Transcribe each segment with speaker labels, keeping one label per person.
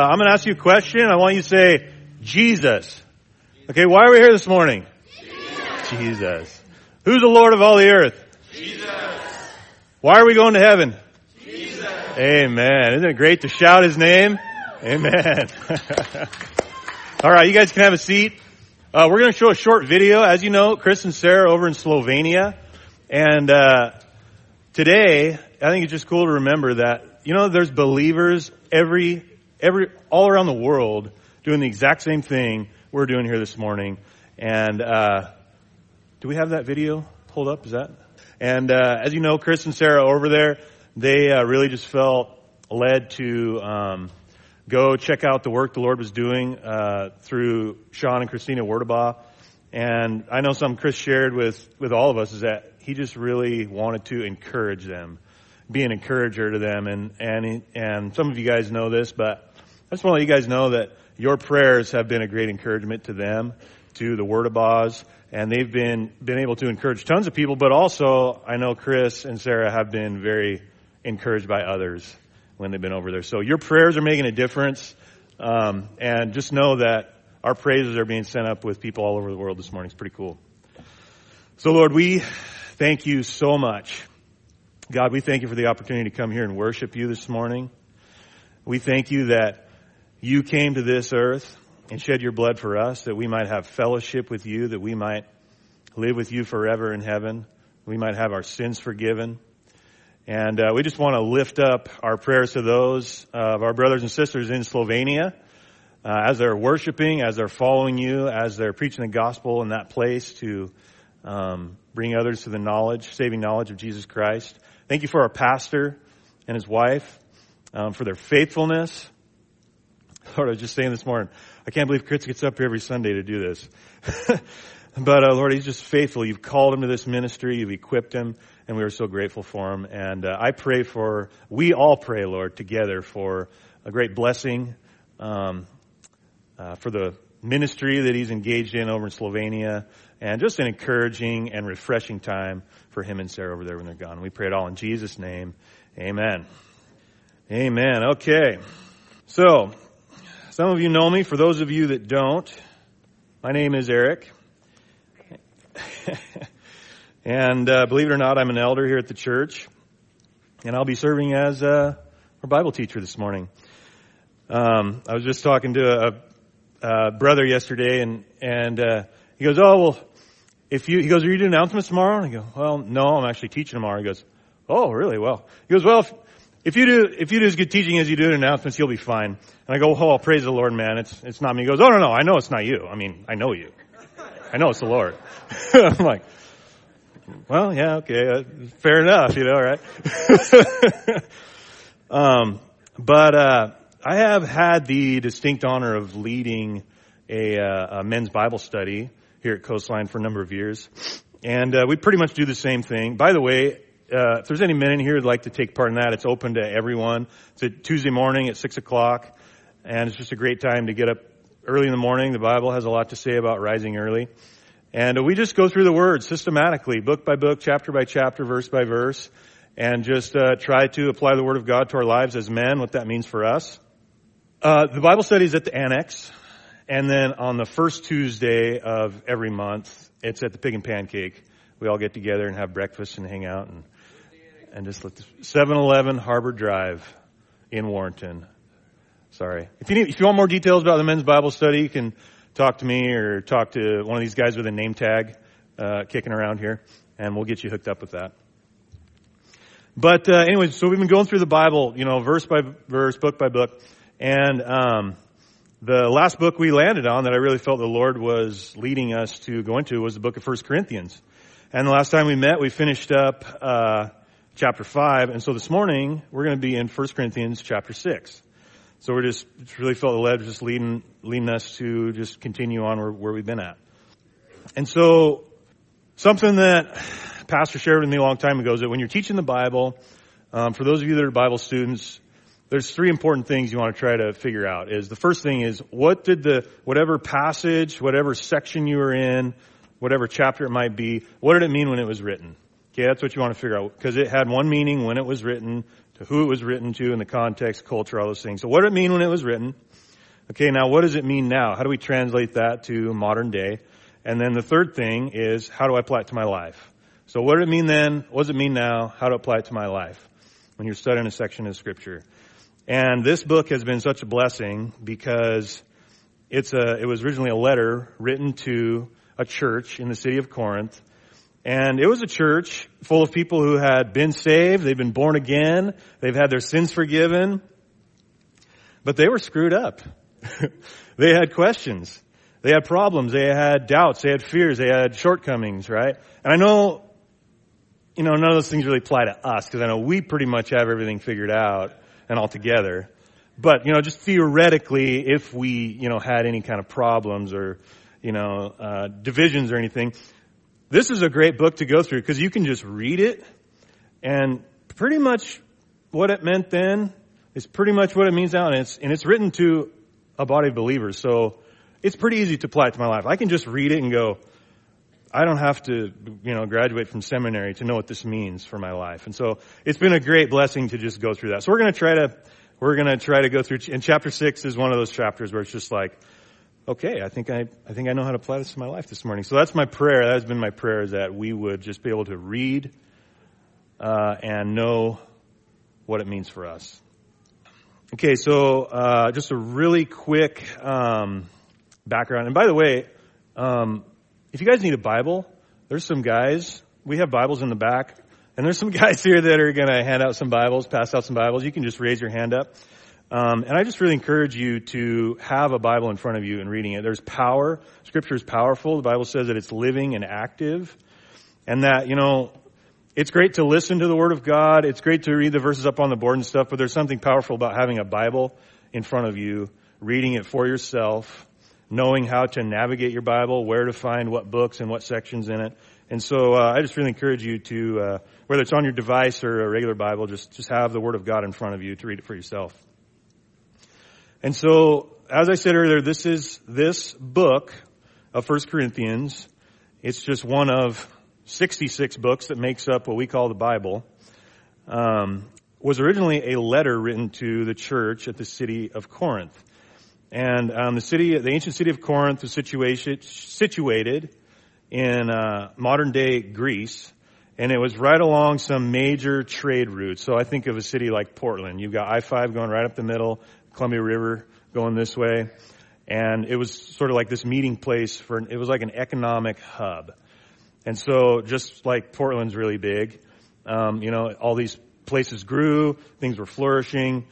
Speaker 1: Uh, I'm going to ask you a question. I want you to say, Jesus. Okay, why are we here this morning?
Speaker 2: Jesus. Jesus.
Speaker 1: Who's the Lord of all the earth?
Speaker 2: Jesus.
Speaker 1: Why are we going to heaven?
Speaker 2: Jesus.
Speaker 1: Amen. Isn't it great to shout his name? Amen. all right, you guys can have a seat. Uh, we're going to show a short video. As you know, Chris and Sarah over in Slovenia. And uh, today, I think it's just cool to remember that, you know, there's believers every every, all around the world doing the exact same thing we're doing here this morning. And uh, do we have that video pulled up? Is that? And uh, as you know, Chris and Sarah over there, they uh, really just felt led to um, go check out the work the Lord was doing uh, through Sean and Christina Wordabaugh. And I know something Chris shared with, with all of us is that he just really wanted to encourage them, be an encourager to them. And, and, and some of you guys know this, but I just want to let you guys know that your prayers have been a great encouragement to them, to the Word of Oz, and they've been, been able to encourage tons of people, but also I know Chris and Sarah have been very encouraged by others when they've been over there. So your prayers are making a difference, um, and just know that our praises are being sent up with people all over the world this morning. It's pretty cool. So Lord, we thank you so much. God, we thank you for the opportunity to come here and worship you this morning. We thank you that you came to this earth and shed your blood for us that we might have fellowship with you, that we might live with you forever in heaven. We might have our sins forgiven. And uh, we just want to lift up our prayers to those of our brothers and sisters in Slovenia uh, as they're worshiping, as they're following you, as they're preaching the gospel in that place to um, bring others to the knowledge, saving knowledge of Jesus Christ. Thank you for our pastor and his wife um, for their faithfulness Lord, I was just saying this morning, I can't believe Chris gets up here every Sunday to do this. but uh, Lord, he's just faithful. You've called him to this ministry. You've equipped him, and we are so grateful for him. And uh, I pray for, we all pray, Lord, together for a great blessing um, uh, for the ministry that he's engaged in over in Slovenia, and just an encouraging and refreshing time for him and Sarah over there when they're gone. We pray it all in Jesus' name. Amen. Amen. Okay. So, some of you know me. For those of you that don't, my name is Eric. and uh, believe it or not, I'm an elder here at the church. And I'll be serving as uh, our Bible teacher this morning. Um, I was just talking to a, a brother yesterday, and, and uh, he goes, Oh, well, if you, he goes, Are you doing announcements tomorrow? And I go, Well, no, I'm actually teaching tomorrow. He goes, Oh, really? Well, he goes, Well, if, if you do if you do as good teaching as you do in announcements, you'll be fine. And I go, oh, I'll praise the Lord, man. It's it's not me. He goes, oh no no, I know it's not you. I mean, I know you. I know it's the Lord. I'm like, well, yeah, okay, uh, fair enough, you know, right? um, but uh, I have had the distinct honor of leading a, uh, a, men's Bible study here at Coastline for a number of years, and uh, we pretty much do the same thing. By the way, uh, if there's any men in here who'd like to take part in that, it's open to everyone. It's a Tuesday morning at six o'clock, and it's just a great time to get up early in the morning. The Bible has a lot to say about rising early, and we just go through the Word systematically, book by book, chapter by chapter, verse by verse, and just uh, try to apply the Word of God to our lives as men. What that means for us. Uh, the Bible study is at the annex, and then on the first Tuesday of every month, it's at the Pig and Pancake. We all get together and have breakfast and hang out and and just seven eleven Harbor Drive in Warrenton. Sorry. If you need, if you want more details about the men's Bible study, you can talk to me or talk to one of these guys with a name tag uh, kicking around here, and we'll get you hooked up with that. But uh, anyway, so we've been going through the Bible, you know, verse by verse, book by book, and um, the last book we landed on that I really felt the Lord was leading us to go into was the book of First Corinthians. And the last time we met, we finished up. Uh, chapter 5. And so this morning, we're going to be in 1 Corinthians chapter 6. So we're just, really felt the led just leading, leading us to just continue on where, where we've been at. And so something that pastor shared with me a long time ago is that when you're teaching the Bible, um, for those of you that are Bible students, there's three important things you want to try to figure out is the first thing is what did the whatever passage whatever section you were in whatever chapter it might be what did it mean when it was written Okay, that's what you want to figure out because it had one meaning when it was written, to who it was written to, and the context, culture, all those things. So what did it mean when it was written? Okay, now what does it mean now? How do we translate that to modern day? And then the third thing is how do I apply it to my life? So what did it mean then? What does it mean now? How to apply it to my life when you're studying a section of scripture? And this book has been such a blessing because it's a, it was originally a letter written to a church in the city of Corinth and it was a church full of people who had been saved, they've been born again, they've had their sins forgiven, but they were screwed up. they had questions. They had problems. They had doubts. They had fears. They had shortcomings, right? And I know, you know, none of those things really apply to us because I know we pretty much have everything figured out and all together. But, you know, just theoretically, if we, you know, had any kind of problems or, you know, uh, divisions or anything, this is a great book to go through because you can just read it and pretty much what it meant then is pretty much what it means now and it's, and it's written to a body of believers. So it's pretty easy to apply it to my life. I can just read it and go, I don't have to, you know, graduate from seminary to know what this means for my life. And so it's been a great blessing to just go through that. So we're going to try to, we're going to try to go through, and chapter six is one of those chapters where it's just like, okay, I think I, I think I know how to apply this to my life this morning. So that's my prayer. That has been my prayer is that we would just be able to read uh, and know what it means for us. Okay, so uh, just a really quick um, background. And by the way, um, if you guys need a Bible, there's some guys. We have Bibles in the back, and there's some guys here that are going to hand out some Bibles, pass out some Bibles. You can just raise your hand up. Um, and I just really encourage you to have a Bible in front of you and reading it. There's power. Scripture is powerful. The Bible says that it's living and active. And that, you know, it's great to listen to the Word of God. It's great to read the verses up on the board and stuff, but there's something powerful about having a Bible in front of you, reading it for yourself, knowing how to navigate your Bible, where to find what books and what sections in it. And so uh, I just really encourage you to, uh, whether it's on your device or a regular Bible, just, just have the Word of God in front of you to read it for yourself. And so, as I said earlier, this is this book of First Corinthians. It's just one of 66 books that makes up what we call the Bible. Um, was originally a letter written to the church at the city of Corinth. And um, the city, the ancient city of Corinth was situated, situated in uh, modern day Greece, and it was right along some major trade routes. So I think of a city like Portland. You've got I-5 going right up the middle, Columbia River going this way. And it was sort of like this meeting place for, it was like an economic hub. And so just like Portland's really big, um, you know, all these places grew, things were flourishing,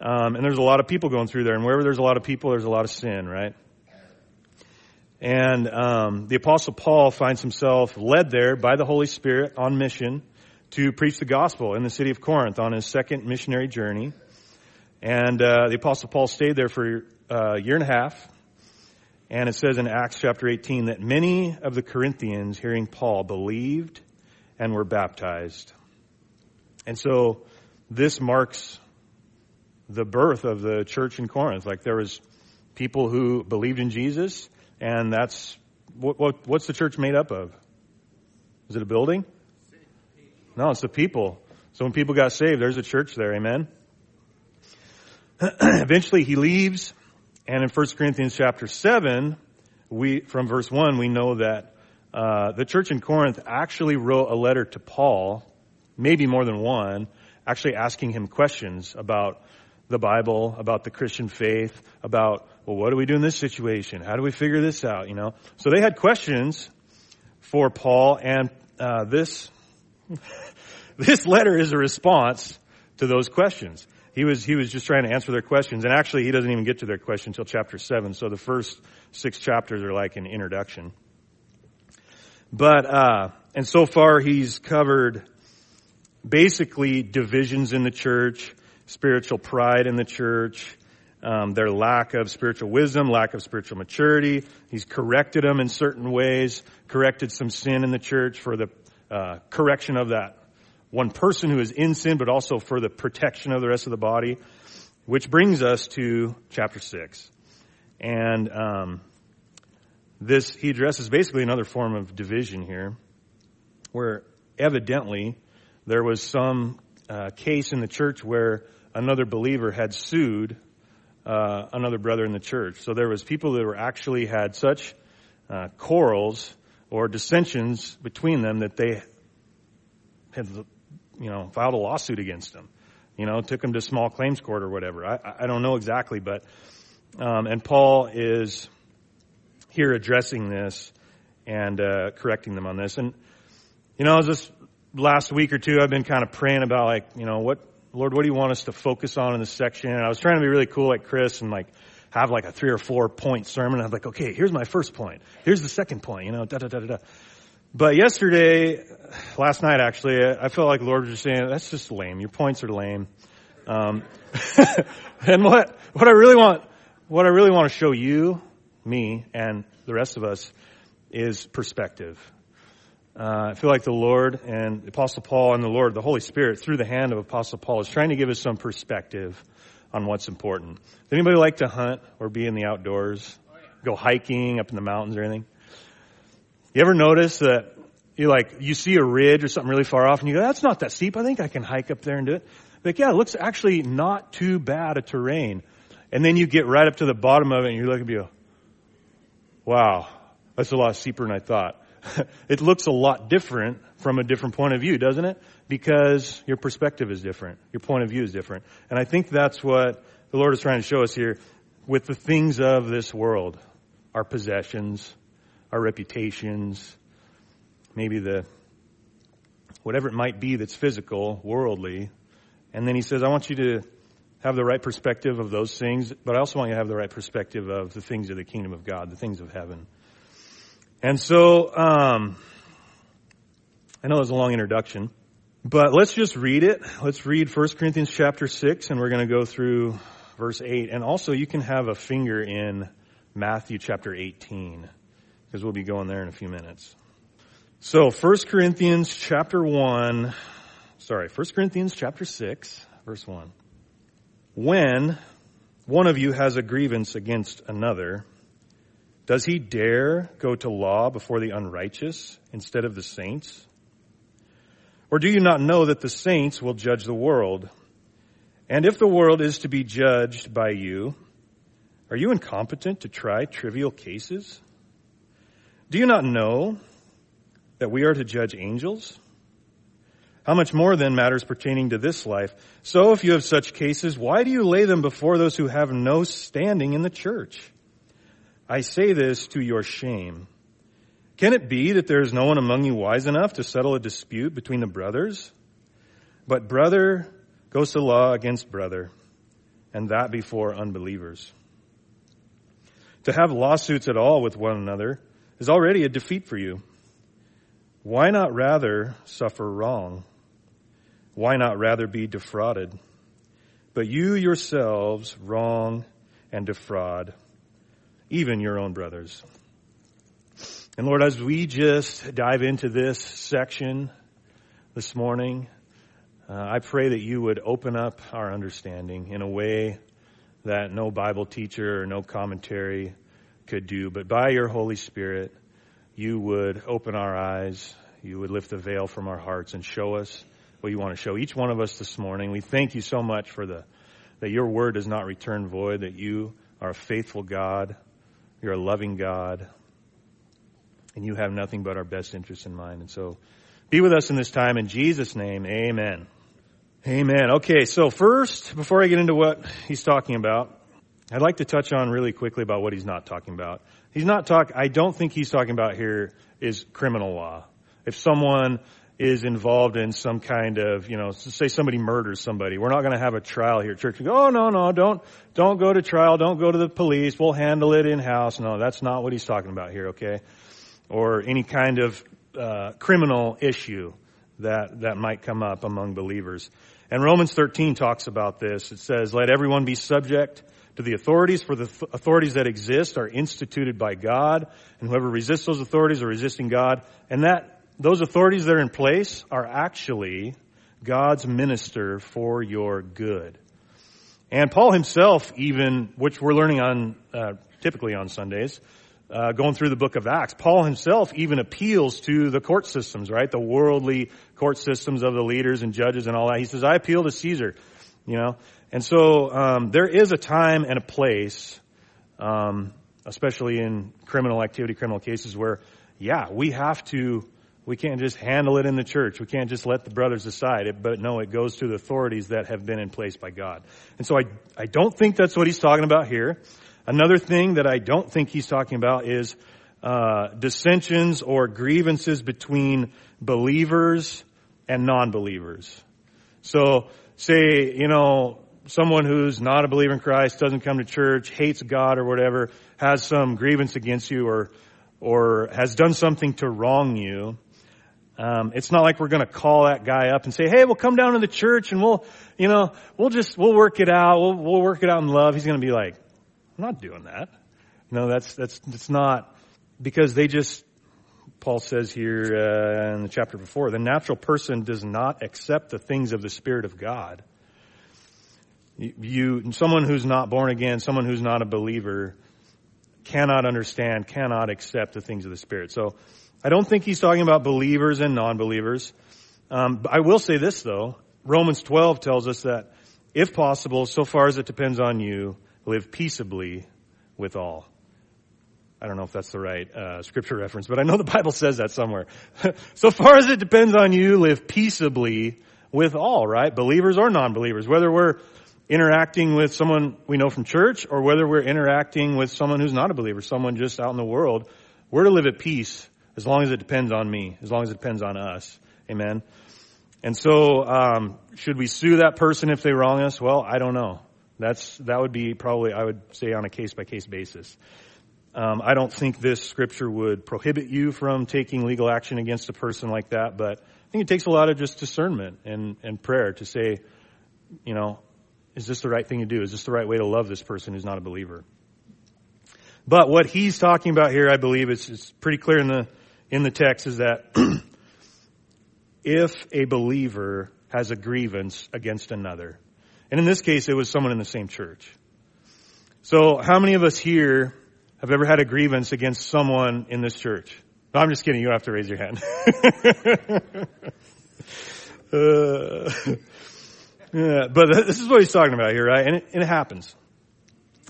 Speaker 1: um, and there's a lot of people going through there. And wherever there's a lot of people, there's a lot of sin, right? And um, the Apostle Paul finds himself led there by the Holy Spirit on mission to preach the gospel in the city of Corinth on his second missionary journey. And uh, the Apostle Paul stayed there for uh, a year and a half. And it says in Acts chapter 18 that many of the Corinthians, hearing Paul, believed and were baptized. And so this marks the birth of the church in Corinth. Like there was people who believed in Jesus, and that's what, what what's the church made up of? Is it a building? No, it's the people. So when people got saved, there's a church there. Amen. Eventually he leaves, and in 1 Corinthians chapter 7, we, from verse 1, we know that uh, the church in Corinth actually wrote a letter to Paul, maybe more than one, actually asking him questions about the Bible, about the Christian faith, about, well, what do we do in this situation? How do we figure this out? You know? So they had questions for Paul, and uh, this, this letter is a response to those questions he was, he was just trying to answer their questions. And actually, he doesn't even get to their question until chapter 7. So the first six chapters are like an introduction. But, uh, and so far he's covered basically divisions in the church, spiritual pride in the church, um, their lack of spiritual wisdom, lack of spiritual maturity. He's corrected them in certain ways, corrected some sin in the church for the uh, correction of that one person who is in sin, but also for the protection of the rest of the body, which brings us to chapter 6. And um, this, he addresses basically another form of division here, where evidently there was some uh, case in the church where another believer had sued uh, another brother in the church. So there was people that were actually had such uh, quarrels or dissensions between them that they had you know, filed a lawsuit against him. You know, took him to small claims court or whatever. I, I don't know exactly, but um, and Paul is here addressing this and uh, correcting them on this. And you know, this last week or two, I've been kind of praying about like, you know, what Lord, what do you want us to focus on in this section? And I was trying to be really cool like Chris and like have like a three or four point sermon. I was like, okay, here's my first point. Here's the second point, you know, da da da da da. But yesterday, last night actually, I felt like the Lord was just saying, that's just lame. Your points are lame. Um, and what, what I really want, what I really want to show you, me, and the rest of us is perspective. Uh, I feel like the Lord and Apostle Paul and the Lord, the Holy Spirit, through the hand of Apostle Paul, is trying to give us some perspective on what's important. Does anybody like to hunt or be in the outdoors? Oh, yeah. Go hiking up in the mountains or anything? You ever notice that you like you see a ridge or something really far off and you go, that's not that steep. I think I can hike up there and do it. Like, yeah, it looks actually not too bad a terrain. And then you get right up to the bottom of it and you look and you, wow, that's a lot steeper than I thought. it looks a lot different from a different point of view, doesn't it? Because your perspective is different. Your point of view is different. And I think that's what the Lord is trying to show us here with the things of this world, our possessions, our reputations, maybe the whatever it might be that's physical, worldly. And then he says, I want you to have the right perspective of those things, but I also want you to have the right perspective of the things of the kingdom of God, the things of heaven. And so, um, I know it was a long introduction, but let's just read it. Let's read 1 Corinthians chapter 6, and we're going to go through verse 8. And also, you can have a finger in Matthew chapter 18 because we'll be going there in a few minutes. So 1 Corinthians chapter 1, sorry, 1 Corinthians chapter 6, verse 1. When one of you has a grievance against another, does he dare go to law before the unrighteous instead of the saints? Or do you not know that the saints will judge the world? And if the world is to be judged by you, are you incompetent to try trivial cases? Do you not know that we are to judge angels? How much more then matters pertaining to this life? So if you have such cases, why do you lay them before those who have no standing in the church? I say this to your shame. Can it be that there is no one among you wise enough to settle a dispute between the brothers? But brother goes to law against brother, and that before unbelievers. To have lawsuits at all with one another is already a defeat for you. Why not rather suffer wrong? Why not rather be defrauded? But you yourselves wrong and defraud, even your own brothers. And Lord, as we just dive into this section this morning, uh, I pray that you would open up our understanding in a way that no Bible teacher or no commentary could do, but by your Holy Spirit, you would open our eyes, you would lift the veil from our hearts and show us what you want to show each one of us this morning. We thank you so much for the that your word does not return void, that you are a faithful God, you're a loving God, and you have nothing but our best interests in mind. And so be with us in this time in Jesus' name. Amen. Amen. Okay, so first, before I get into what he's talking about, I'd like to touch on really quickly about what he's not talking about. He's not talk. I don't think he's talking about here is criminal law. If someone is involved in some kind of, you know, say somebody murders somebody, we're not going to have a trial here. Church, go, oh no, no, don't, don't go to trial. Don't go to the police. We'll handle it in house. No, that's not what he's talking about here. Okay, or any kind of uh, criminal issue that that might come up among believers. And Romans 13 talks about this. It says, "Let everyone be subject." to the authorities, for the authorities that exist are instituted by God, and whoever resists those authorities are resisting God. And that, those authorities that are in place are actually God's minister for your good. And Paul himself, even, which we're learning on, uh, typically on Sundays, uh, going through the book of Acts, Paul himself even appeals to the court systems, right? The worldly court systems of the leaders and judges and all that. He says, I appeal to Caesar, you know. And so um, there is a time and a place, um, especially in criminal activity, criminal cases, where, yeah, we have to, we can't just handle it in the church. We can't just let the brothers decide it, but no, it goes to the authorities that have been in place by God. And so I, I don't think that's what he's talking about here. Another thing that I don't think he's talking about is uh, dissensions or grievances between believers and non-believers. So say, you know, someone who's not a believer in Christ, doesn't come to church, hates God or whatever, has some grievance against you or, or has done something to wrong you, um, it's not like we're going to call that guy up and say, "Hey, we'll come down to the church and we'll, you know, we'll just we'll work it out. We'll, we'll work it out in love." He's going to be like, "I'm not doing that." No, that's that's that's not because they just. Paul says here uh, in the chapter before, the natural person does not accept the things of the Spirit of God, you, someone who's not born again, someone who's not a believer, cannot understand, cannot accept the things of the Spirit. So I don't think he's talking about believers and non-believers. Um, I will say this though. Romans 12 tells us that if possible, so far as it depends on you, live peaceably with all. I don't know if that's the right uh, scripture reference, but I know the Bible says that somewhere. so far as it depends on you, live peaceably with all, right? Believers or non-believers, whether we're interacting with someone we know from church or whether we're interacting with someone who's not a believer, someone just out in the world, we're to live at peace as long as it depends on me, as long as it depends on us. Amen. And so, um, should we sue that person if they wrong us? Well, I don't know. That's that would be probably I would say on a case by case basis. Um, I don't think this scripture would prohibit you from taking legal action against a person like that, but I think it takes a lot of just discernment and, and prayer to say, you know, is this the right thing to do? Is this the right way to love this person who's not a believer? But what he's talking about here, I believe, is, is pretty clear in the, in the text is that if a believer has a grievance against another, and in this case, it was someone in the same church. So how many of us here have ever had a grievance against someone in this church? No, I'm just kidding. You have to raise your hand. uh, but this is what he's talking about here, right? And it, and it happens.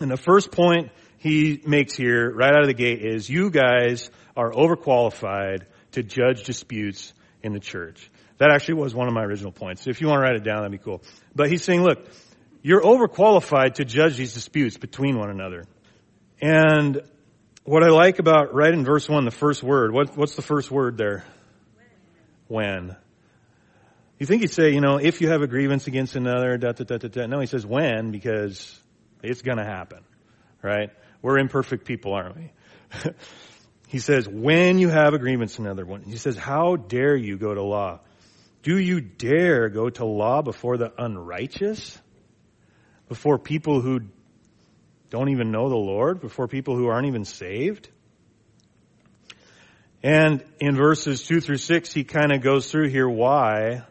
Speaker 1: And the first point he makes here, right out of the gate, is you guys are overqualified to judge disputes in the church. That actually was one of my original points. If you want to write it down, that'd be cool. But he's saying, look, you're overqualified to judge these disputes between one another. And what I like about right in verse one, the first word, what, what's the first word there? When. when. You think he'd say, you know, if you have a grievance against another, da da da da da. No, he says when because it's going to happen, right? We're imperfect people, aren't we? he says when you have a grievance another one. He says, how dare you go to law? Do you dare go to law before the unrighteous? Before people who don't even know the Lord? Before people who aren't even saved? And in verses 2 through 6, he kind of goes through here why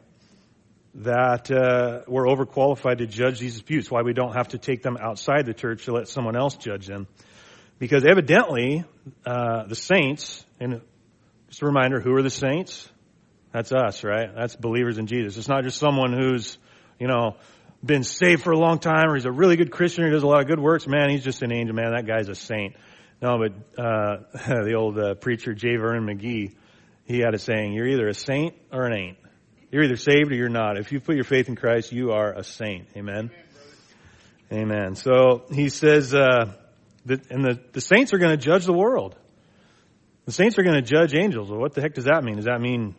Speaker 1: that uh, we're overqualified to judge these disputes, why we don't have to take them outside the church to let someone else judge them. Because evidently, uh, the saints, and just a reminder, who are the saints? That's us, right? That's believers in Jesus. It's not just someone who's, you know, been saved for a long time or he's a really good Christian or does a lot of good works. Man, he's just an angel. Man, that guy's a saint. No, but uh, the old uh, preacher J. Vernon McGee, he had a saying, you're either a saint or an ain't. You're either saved or you're not. If you put your faith in Christ, you are a saint. Amen. Amen. Amen. So he says, uh, that, and the, the saints are going to judge the world. The saints are going to judge angels. Well, what the heck does that mean? Does that mean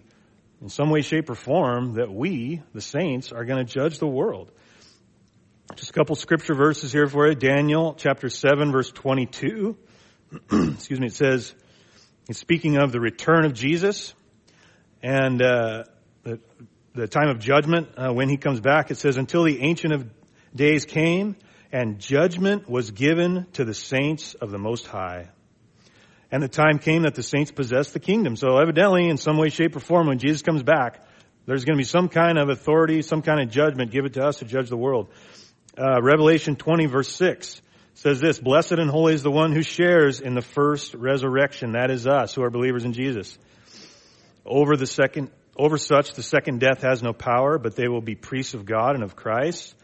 Speaker 1: in some way, shape, or form that we, the saints, are going to judge the world? Just a couple scripture verses here for you. Daniel chapter 7 verse 22. Excuse me. It says, he's speaking of the return of Jesus. And, uh, the, the time of judgment, uh, when he comes back, it says, until the Ancient of Days came and judgment was given to the saints of the Most High. And the time came that the saints possessed the kingdom. So evidently, in some way, shape, or form, when Jesus comes back, there's going to be some kind of authority, some kind of judgment given to us to judge the world. Uh, Revelation 20 verse 6 says this, Blessed and holy is the one who shares in the first resurrection. That is us who are believers in Jesus. Over the second over such, the second death has no power, but they will be priests of God and of Christ.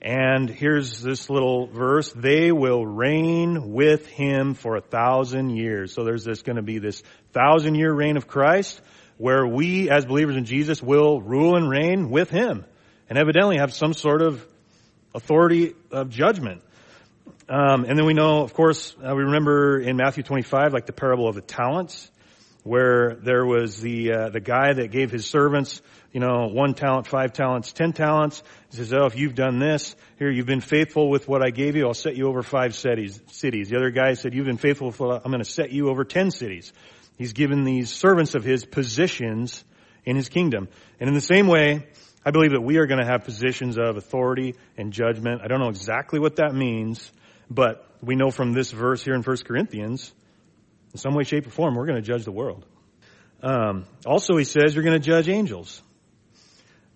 Speaker 1: And here's this little verse. They will reign with him for a thousand years. So there's this going to be this thousand year reign of Christ where we as believers in Jesus will rule and reign with him and evidently have some sort of authority of judgment. Um, and then we know, of course, uh, we remember in Matthew 25, like the parable of the talents where there was the uh, the guy that gave his servants, you know, one talent, five talents, ten talents. He says, "Oh, if you've done this, here you've been faithful with what I gave you. I'll set you over five cities." Cities. The other guy said, "You've been faithful. For, I'm going to set you over ten cities." He's given these servants of his positions in his kingdom, and in the same way. I believe that we are going to have positions of authority and judgment. I don't know exactly what that means, but we know from this verse here in 1 Corinthians in some way, shape, or form, we're going to judge the world. Um, also, he says you're going to judge angels.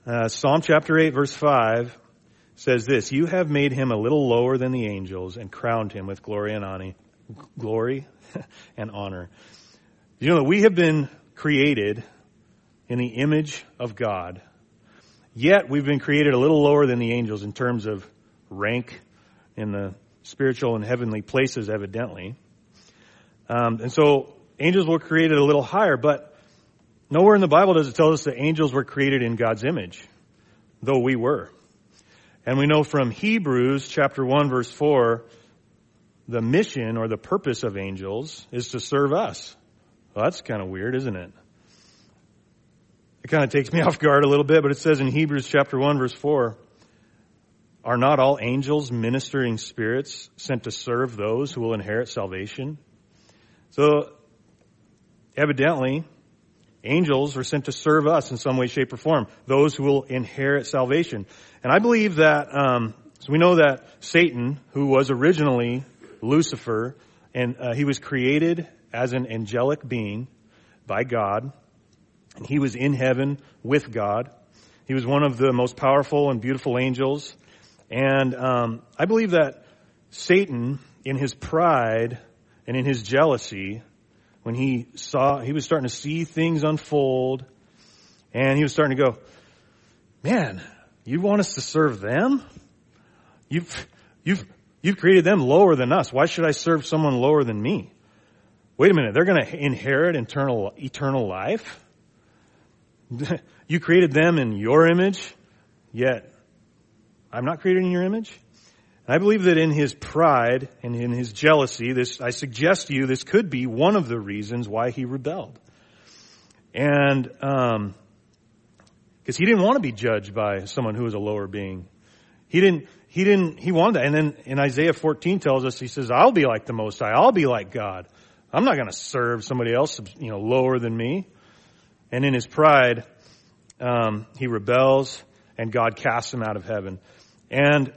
Speaker 1: Uh, Psalm chapter 8, verse 5 says this You have made him a little lower than the angels and crowned him with glory and honor. Glory and honor. You know that we have been created in the image of God, yet we've been created a little lower than the angels in terms of rank in the spiritual and heavenly places, evidently. Um, and so angels were created a little higher, but nowhere in the Bible does it tell us that angels were created in God's image, though we were. And we know from Hebrews chapter 1 verse 4, the mission or the purpose of angels is to serve us. Well, that's kind of weird, isn't it? It kind of takes me off guard a little bit, but it says in Hebrews chapter 1 verse 4, are not all angels ministering spirits sent to serve those who will inherit salvation? So, evidently, angels are sent to serve us in some way, shape, or form, those who will inherit salvation. And I believe that, um, so we know that Satan, who was originally Lucifer, and uh, he was created as an angelic being by God, and he was in heaven with God. He was one of the most powerful and beautiful angels. And um, I believe that Satan, in his pride, and in his jealousy, when he saw, he was starting to see things unfold and he was starting to go, man, you want us to serve them? You've, you've, you've created them lower than us. Why should I serve someone lower than me? Wait a minute. They're going to inherit eternal, eternal life. you created them in your image, yet I'm not created in your image. I believe that in his pride and in his jealousy, this, I suggest to you, this could be one of the reasons why he rebelled. And, um, because he didn't want to be judged by someone who was a lower being. He didn't, he didn't, he wanted that. And then in Isaiah 14 tells us, he says, I'll be like the Most High. I'll be like God. I'm not going to serve somebody else, you know, lower than me. And in his pride, um, he rebels and God casts him out of heaven. And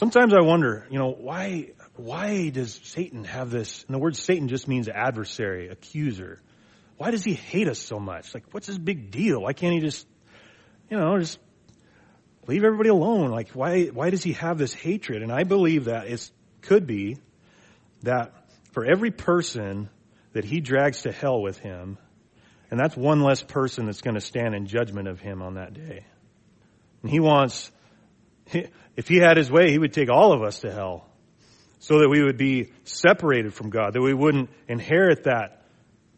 Speaker 1: Sometimes I wonder, you know, why, why does Satan have this? And the word Satan just means adversary, accuser. Why does he hate us so much? Like, what's his big deal? Why can't he just, you know, just leave everybody alone? Like, why, why does he have this hatred? And I believe that it could be that for every person that he drags to hell with him, and that's one less person that's going to stand in judgment of him on that day. And he wants if he had his way, he would take all of us to hell so that we would be separated from God, that we wouldn't inherit that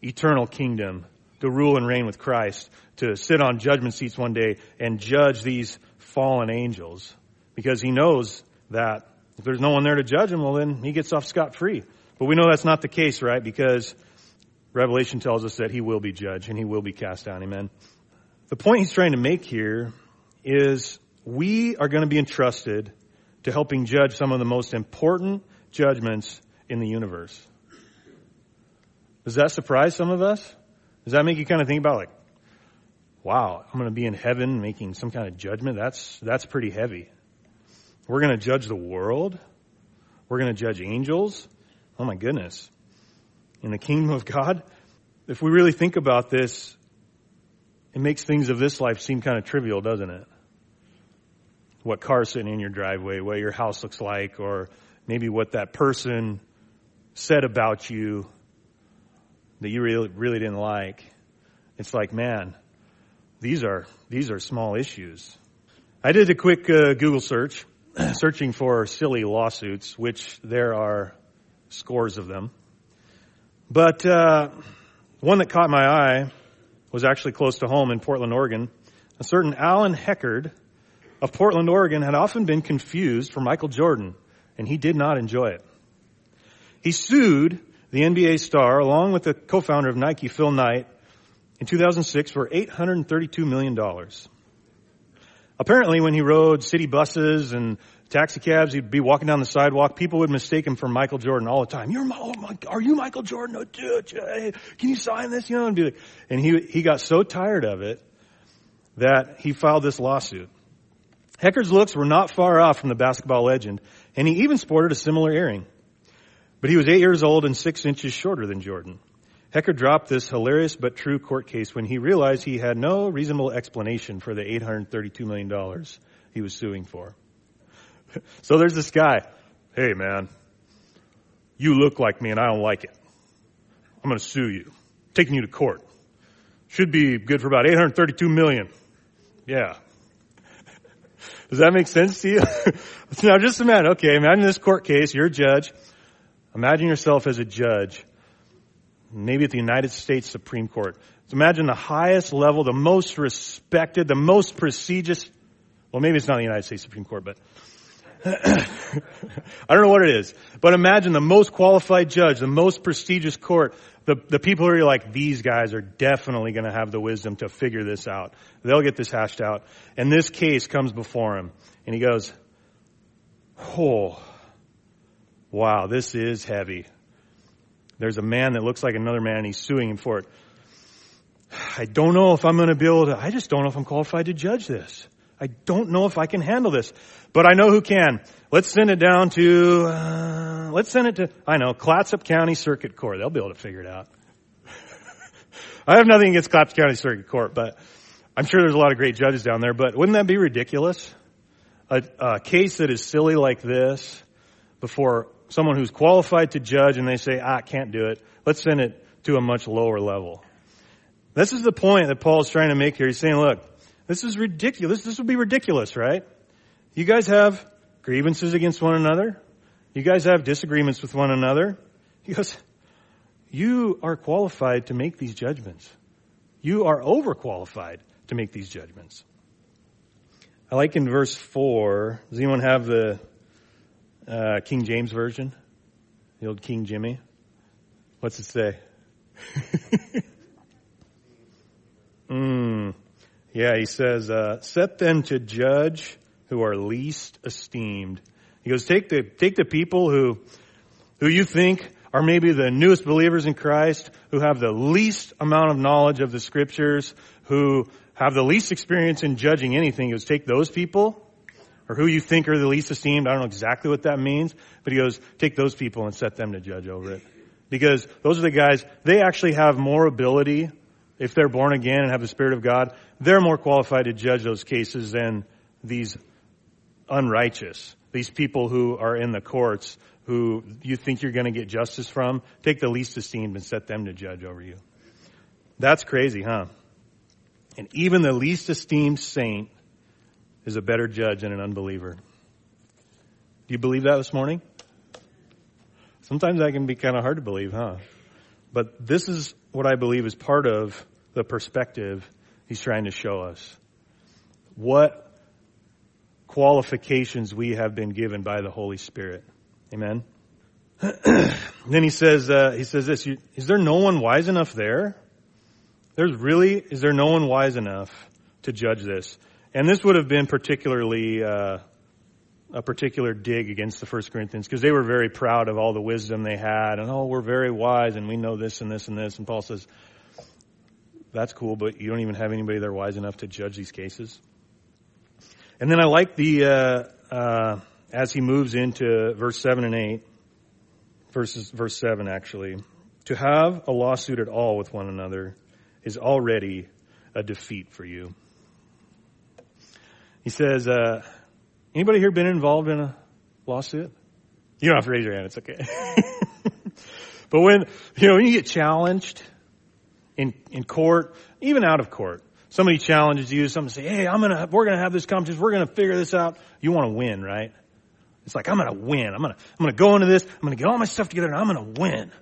Speaker 1: eternal kingdom to rule and reign with Christ, to sit on judgment seats one day and judge these fallen angels because he knows that if there's no one there to judge him, well, then he gets off scot free. But we know that's not the case, right? Because Revelation tells us that he will be judged and he will be cast down. Amen. The point he's trying to make here is we are going to be entrusted to helping judge some of the most important judgments in the universe. Does that surprise some of us? Does that make you kind of think about like, wow, I'm going to be in heaven making some kind of judgment? That's, that's pretty heavy. We're going to judge the world. We're going to judge angels. Oh my goodness. In the kingdom of God, if we really think about this, it makes things of this life seem kind of trivial, doesn't it? what Carson sitting in your driveway, what your house looks like, or maybe what that person said about you that you really, really didn't like. It's like, man, these are, these are small issues. I did a quick uh, Google search, searching for silly lawsuits, which there are scores of them. But uh, one that caught my eye was actually close to home in Portland, Oregon. A certain Alan Heckard of Portland, Oregon had often been confused for Michael Jordan, and he did not enjoy it. He sued the NBA star along with the co-founder of Nike, Phil Knight, in 2006 for $832 million. Apparently, when he rode city buses and taxicabs, he'd be walking down the sidewalk. People would mistake him for Michael Jordan all the time. You're my, oh my are you Michael Jordan? Oh, dude, can you sign this? You know, and be like, and he, he got so tired of it that he filed this lawsuit. Heckard's looks were not far off from the basketball legend, and he even sported a similar earring. But he was eight years old and six inches shorter than Jordan. Hecker dropped this hilarious but true court case when he realized he had no reasonable explanation for the $832 million he was suing for. so there's this guy. Hey, man, you look like me and I don't like it. I'm going to sue you. taking you to court. Should be good for about 832 million. Yeah. Does that make sense to you? now just imagine, okay, imagine this court case, you're a judge. Imagine yourself as a judge, maybe at the United States Supreme Court. So imagine the highest level, the most respected, the most prestigious, well, maybe it's not the United States Supreme Court, but I don't know what it is, but imagine the most qualified judge, the most prestigious court, the, the people who are like, these guys are definitely going to have the wisdom to figure this out. They'll get this hashed out. And this case comes before him, and he goes, Oh, wow, this is heavy. There's a man that looks like another man, and he's suing him for it. I don't know if I'm going to be able to, I just don't know if I'm qualified to judge this. I don't know if I can handle this but I know who can. Let's send it down to, uh, let's send it to, I know, Clatsop County Circuit Court. They'll be able to figure it out. I have nothing against Clatsop County Circuit Court, but I'm sure there's a lot of great judges down there, but wouldn't that be ridiculous? A, a case that is silly like this before someone who's qualified to judge and they say, ah, I can't do it. Let's send it to a much lower level. This is the point that Paul is trying to make here. He's saying, look, this is ridiculous. This would be ridiculous, right? You guys have grievances against one another. You guys have disagreements with one another. He goes, You are qualified to make these judgments. You are overqualified to make these judgments. I like in verse 4, does anyone have the uh, King James Version? The old King Jimmy? What's it say? mm. Yeah, he says, uh, Set them to judge who are least esteemed. He goes, take the, take the people who, who you think are maybe the newest believers in Christ, who have the least amount of knowledge of the scriptures, who have the least experience in judging anything. He goes, take those people or who you think are the least esteemed. I don't know exactly what that means, but he goes, take those people and set them to judge over it. Because those are the guys, they actually have more ability if they're born again and have the Spirit of God. They're more qualified to judge those cases than these unrighteous, these people who are in the courts who you think you're going to get justice from, take the least esteemed and set them to judge over you. That's crazy, huh? And even the least esteemed saint is a better judge than an unbeliever. Do you believe that this morning? Sometimes that can be kind of hard to believe, huh? But this is what I believe is part of the perspective he's trying to show us. What qualifications we have been given by the Holy Spirit. Amen. then he says, uh, he says this, is there no one wise enough there? There's really, is there no one wise enough to judge this? And this would have been particularly, uh, a particular dig against the first Corinthians because they were very proud of all the wisdom they had and, oh, we're very wise and we know this and this and this. And Paul says, that's cool, but you don't even have anybody there wise enough to judge these cases. And then I like the, uh, uh, as he moves into verse 7 and 8, verses, verse 7 actually, to have a lawsuit at all with one another is already a defeat for you. He says, uh, anybody here been involved in a lawsuit? You don't have to raise your hand. It's okay. but when, you know, when you get challenged in, in court, even out of court, somebody challenges you, somebody say, "Hey, I'm gonna, we're gonna have this competition. We're gonna figure this out." You want to win, right? It's like I'm gonna win. I'm gonna, I'm gonna go into this. I'm gonna get all my stuff together, and I'm gonna win.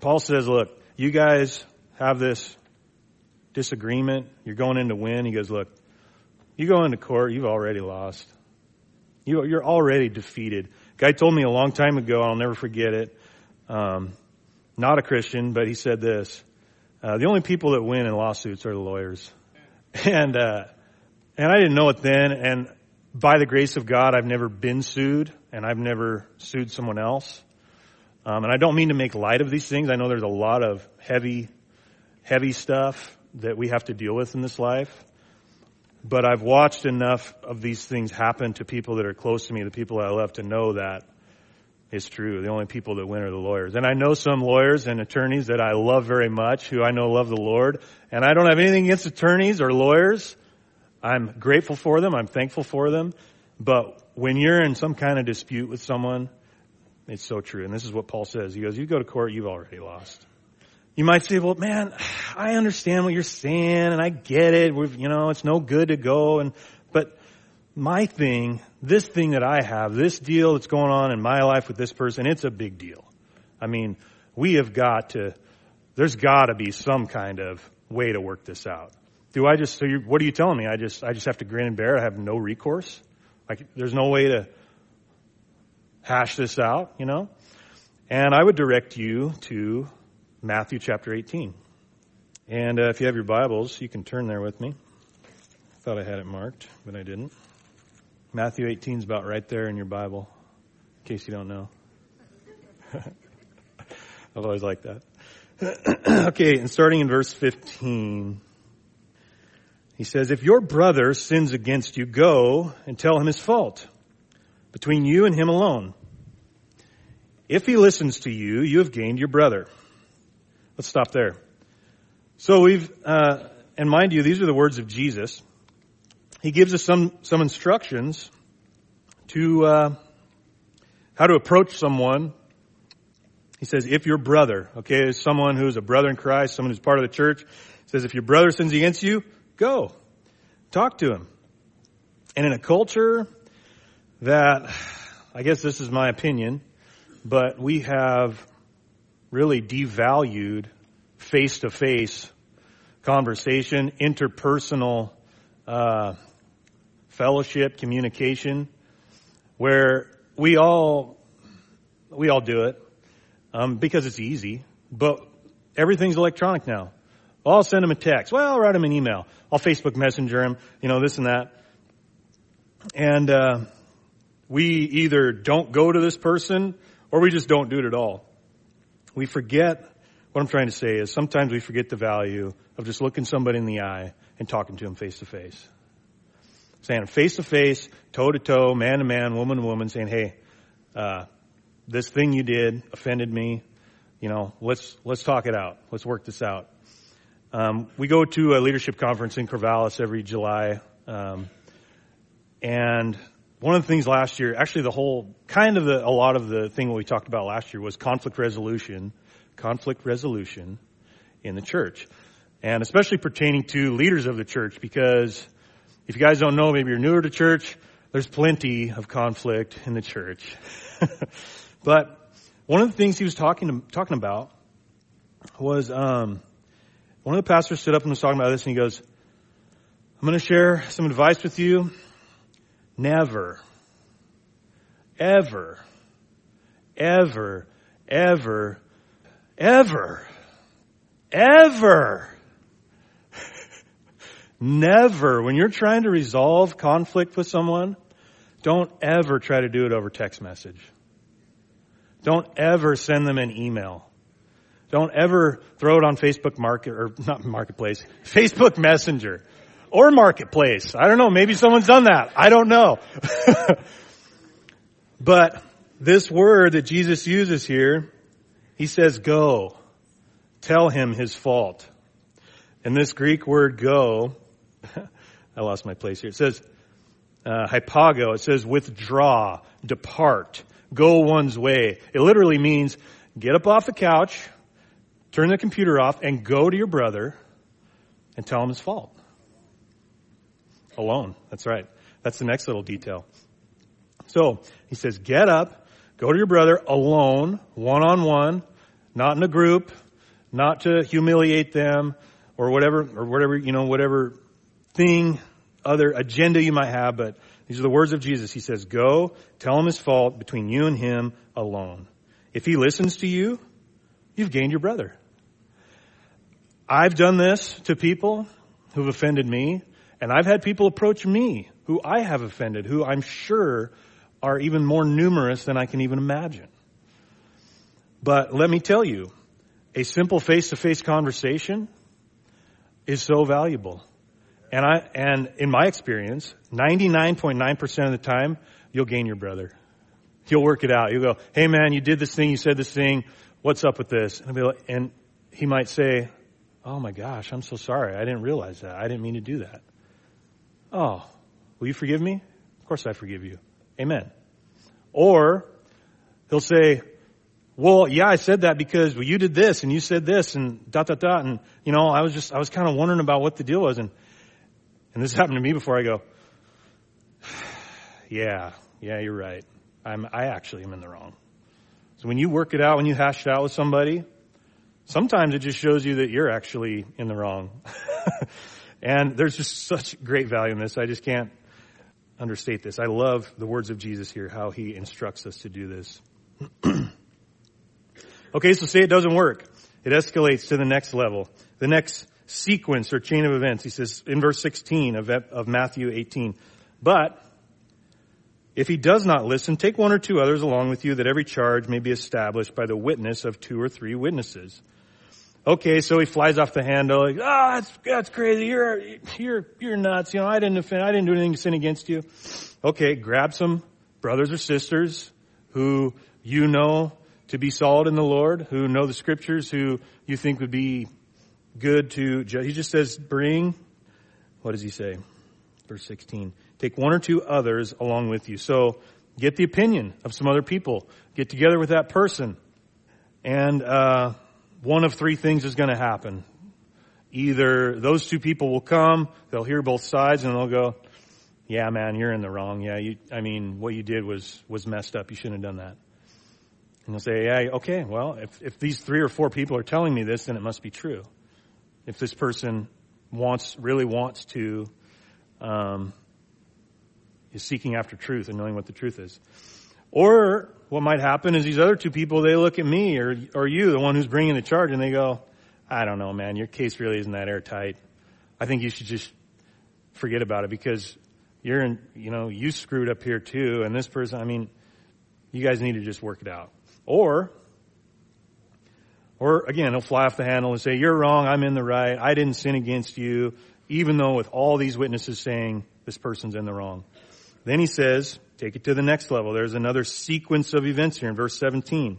Speaker 1: Paul says, "Look, you guys have this disagreement. You're going in to win." He goes, "Look, you go into court. You've already lost. You, you're already defeated." Guy told me a long time ago. I'll never forget it. Um, not a Christian, but he said this. Uh, the only people that win in lawsuits are the lawyers. And, uh, and I didn't know it then. And by the grace of God, I've never been sued and I've never sued someone else. Um, and I don't mean to make light of these things. I know there's a lot of heavy, heavy stuff that we have to deal with in this life. But I've watched enough of these things happen to people that are close to me, the people I love, to know that is true. The only people that win are the lawyers. And I know some lawyers and attorneys that I love very much, who I know love the Lord. And I don't have anything against attorneys or lawyers. I'm grateful for them. I'm thankful for them. But when you're in some kind of dispute with someone, it's so true. And this is what Paul says. He goes, you go to court, you've already lost. You might say, well, man, I understand what you're saying and I get it. We've, you know, it's no good to go. And, but my thing, this thing that I have, this deal that's going on in my life with this person, it's a big deal. I mean, we have got to, there's got to be some kind of way to work this out. Do I just, so you what are you telling me? I just, I just have to grin and bear. I have no recourse. Like, there's no way to hash this out, you know? And I would direct you to Matthew chapter 18. And uh, if you have your Bibles, you can turn there with me. Thought I had it marked, but I didn't. Matthew 18 is about right there in your Bible, in case you don't know. I've always liked that. okay, and starting in verse 15, he says, If your brother sins against you, go and tell him his fault between you and him alone. If he listens to you, you have gained your brother. Let's stop there. So we've, uh, and mind you, these are the words of Jesus he gives us some, some instructions to uh, how to approach someone. He says, if your brother, okay, is someone who's a brother in Christ, someone who's part of the church, says, if your brother sins against you, go, talk to him. And in a culture that, I guess this is my opinion, but we have really devalued face to face conversation, interpersonal uh, fellowship, communication, where we all we all do it um, because it's easy. But everything's electronic now. I'll send them a text. Well, I'll write them an email. I'll Facebook Messenger them. You know this and that. And uh, we either don't go to this person or we just don't do it at all. We forget. What I'm trying to say is sometimes we forget the value of just looking somebody in the eye and talking to them face to face. Saying face to face, toe to toe, man to man, woman to woman, saying, "Hey, uh, this thing you did offended me. You know, let's let's talk it out. Let's work this out." Um, we go to a leadership conference in Corvallis every July, um, and one of the things last year, actually, the whole kind of the, a lot of the thing we talked about last year was conflict resolution, conflict resolution in the church, and especially pertaining to leaders of the church because if you guys don't know, maybe you're newer to church, there's plenty of conflict in the church. but one of the things he was talking, talking about was um, one of the pastors stood up and was talking about this, and he goes, I'm going to share some advice with you. Never, ever, ever, ever, ever, ever Never, when you're trying to resolve conflict with someone, don't ever try to do it over text message. Don't ever send them an email. Don't ever throw it on Facebook Market, or not Marketplace, Facebook Messenger or Marketplace. I don't know. Maybe someone's done that. I don't know. but this word that Jesus uses here, he says, go, tell him his fault. And this Greek word go I lost my place here. It says, uh, hypago, it says withdraw, depart, go one's way. It literally means get up off the couch, turn the computer off, and go to your brother and tell him his fault. Alone. That's right. That's the next little detail. So he says, get up, go to your brother alone, one on one, not in a group, not to humiliate them or whatever, or whatever, you know, whatever thing, other agenda you might have, but these are the words of Jesus. He says, Go, tell him his fault between you and him alone. If he listens to you, you've gained your brother. I've done this to people who've offended me, and I've had people approach me who I have offended, who I'm sure are even more numerous than I can even imagine. But let me tell you, a simple face to face conversation is so valuable. And I, and in my experience, 99.9% of the time, you'll gain your brother. You'll work it out. You'll go, hey man, you did this thing, you said this thing, what's up with this? And, like, and he might say, oh my gosh, I'm so sorry. I didn't realize that. I didn't mean to do that. Oh, will you forgive me? Of course I forgive you. Amen. Or he'll say, well, yeah, I said that because well, you did this and you said this and dot, dot, dot. And, you know, I was just, I was kind of wondering about what the deal was. And and this happened to me before. I go, yeah, yeah, you're right. I'm, I actually am in the wrong. So when you work it out, when you hash it out with somebody, sometimes it just shows you that you're actually in the wrong. and there's just such great value in this. I just can't understate this. I love the words of Jesus here, how he instructs us to do this. okay, so say it doesn't work. It escalates to the next level. The next sequence or chain of events. He says in verse 16 of, of Matthew 18, but if he does not listen, take one or two others along with you that every charge may be established by the witness of two or three witnesses. Okay, so he flies off the handle like, ah, oh, that's, that's crazy. You're, you're, you're nuts. You know, I didn't offend, I didn't do anything to sin against you. Okay, grab some brothers or sisters who you know to be solid in the Lord, who know the scriptures, who you think would be good to judge. He just says, bring, what does he say? Verse 16. Take one or two others along with you. So get the opinion of some other people. Get together with that person. And uh, one of three things is going to happen. Either those two people will come, they'll hear both sides, and they'll go, yeah, man, you're in the wrong. Yeah, you, I mean, what you did was, was messed up. You shouldn't have done that. And they'll say, yeah, okay, well, if, if these three or four people are telling me this, then it must be true if this person wants, really wants to, um, is seeking after truth and knowing what the truth is. Or what might happen is these other two people, they look at me or, or you, the one who's bringing the charge, and they go, I don't know, man, your case really isn't that airtight. I think you should just forget about it because you're in, you know, you screwed up here too, and this person, I mean, you guys need to just work it out. Or or again, he'll fly off the handle and say, You're wrong, I'm in the right, I didn't sin against you, even though with all these witnesses saying this person's in the wrong. Then he says, Take it to the next level. There's another sequence of events here in verse 17.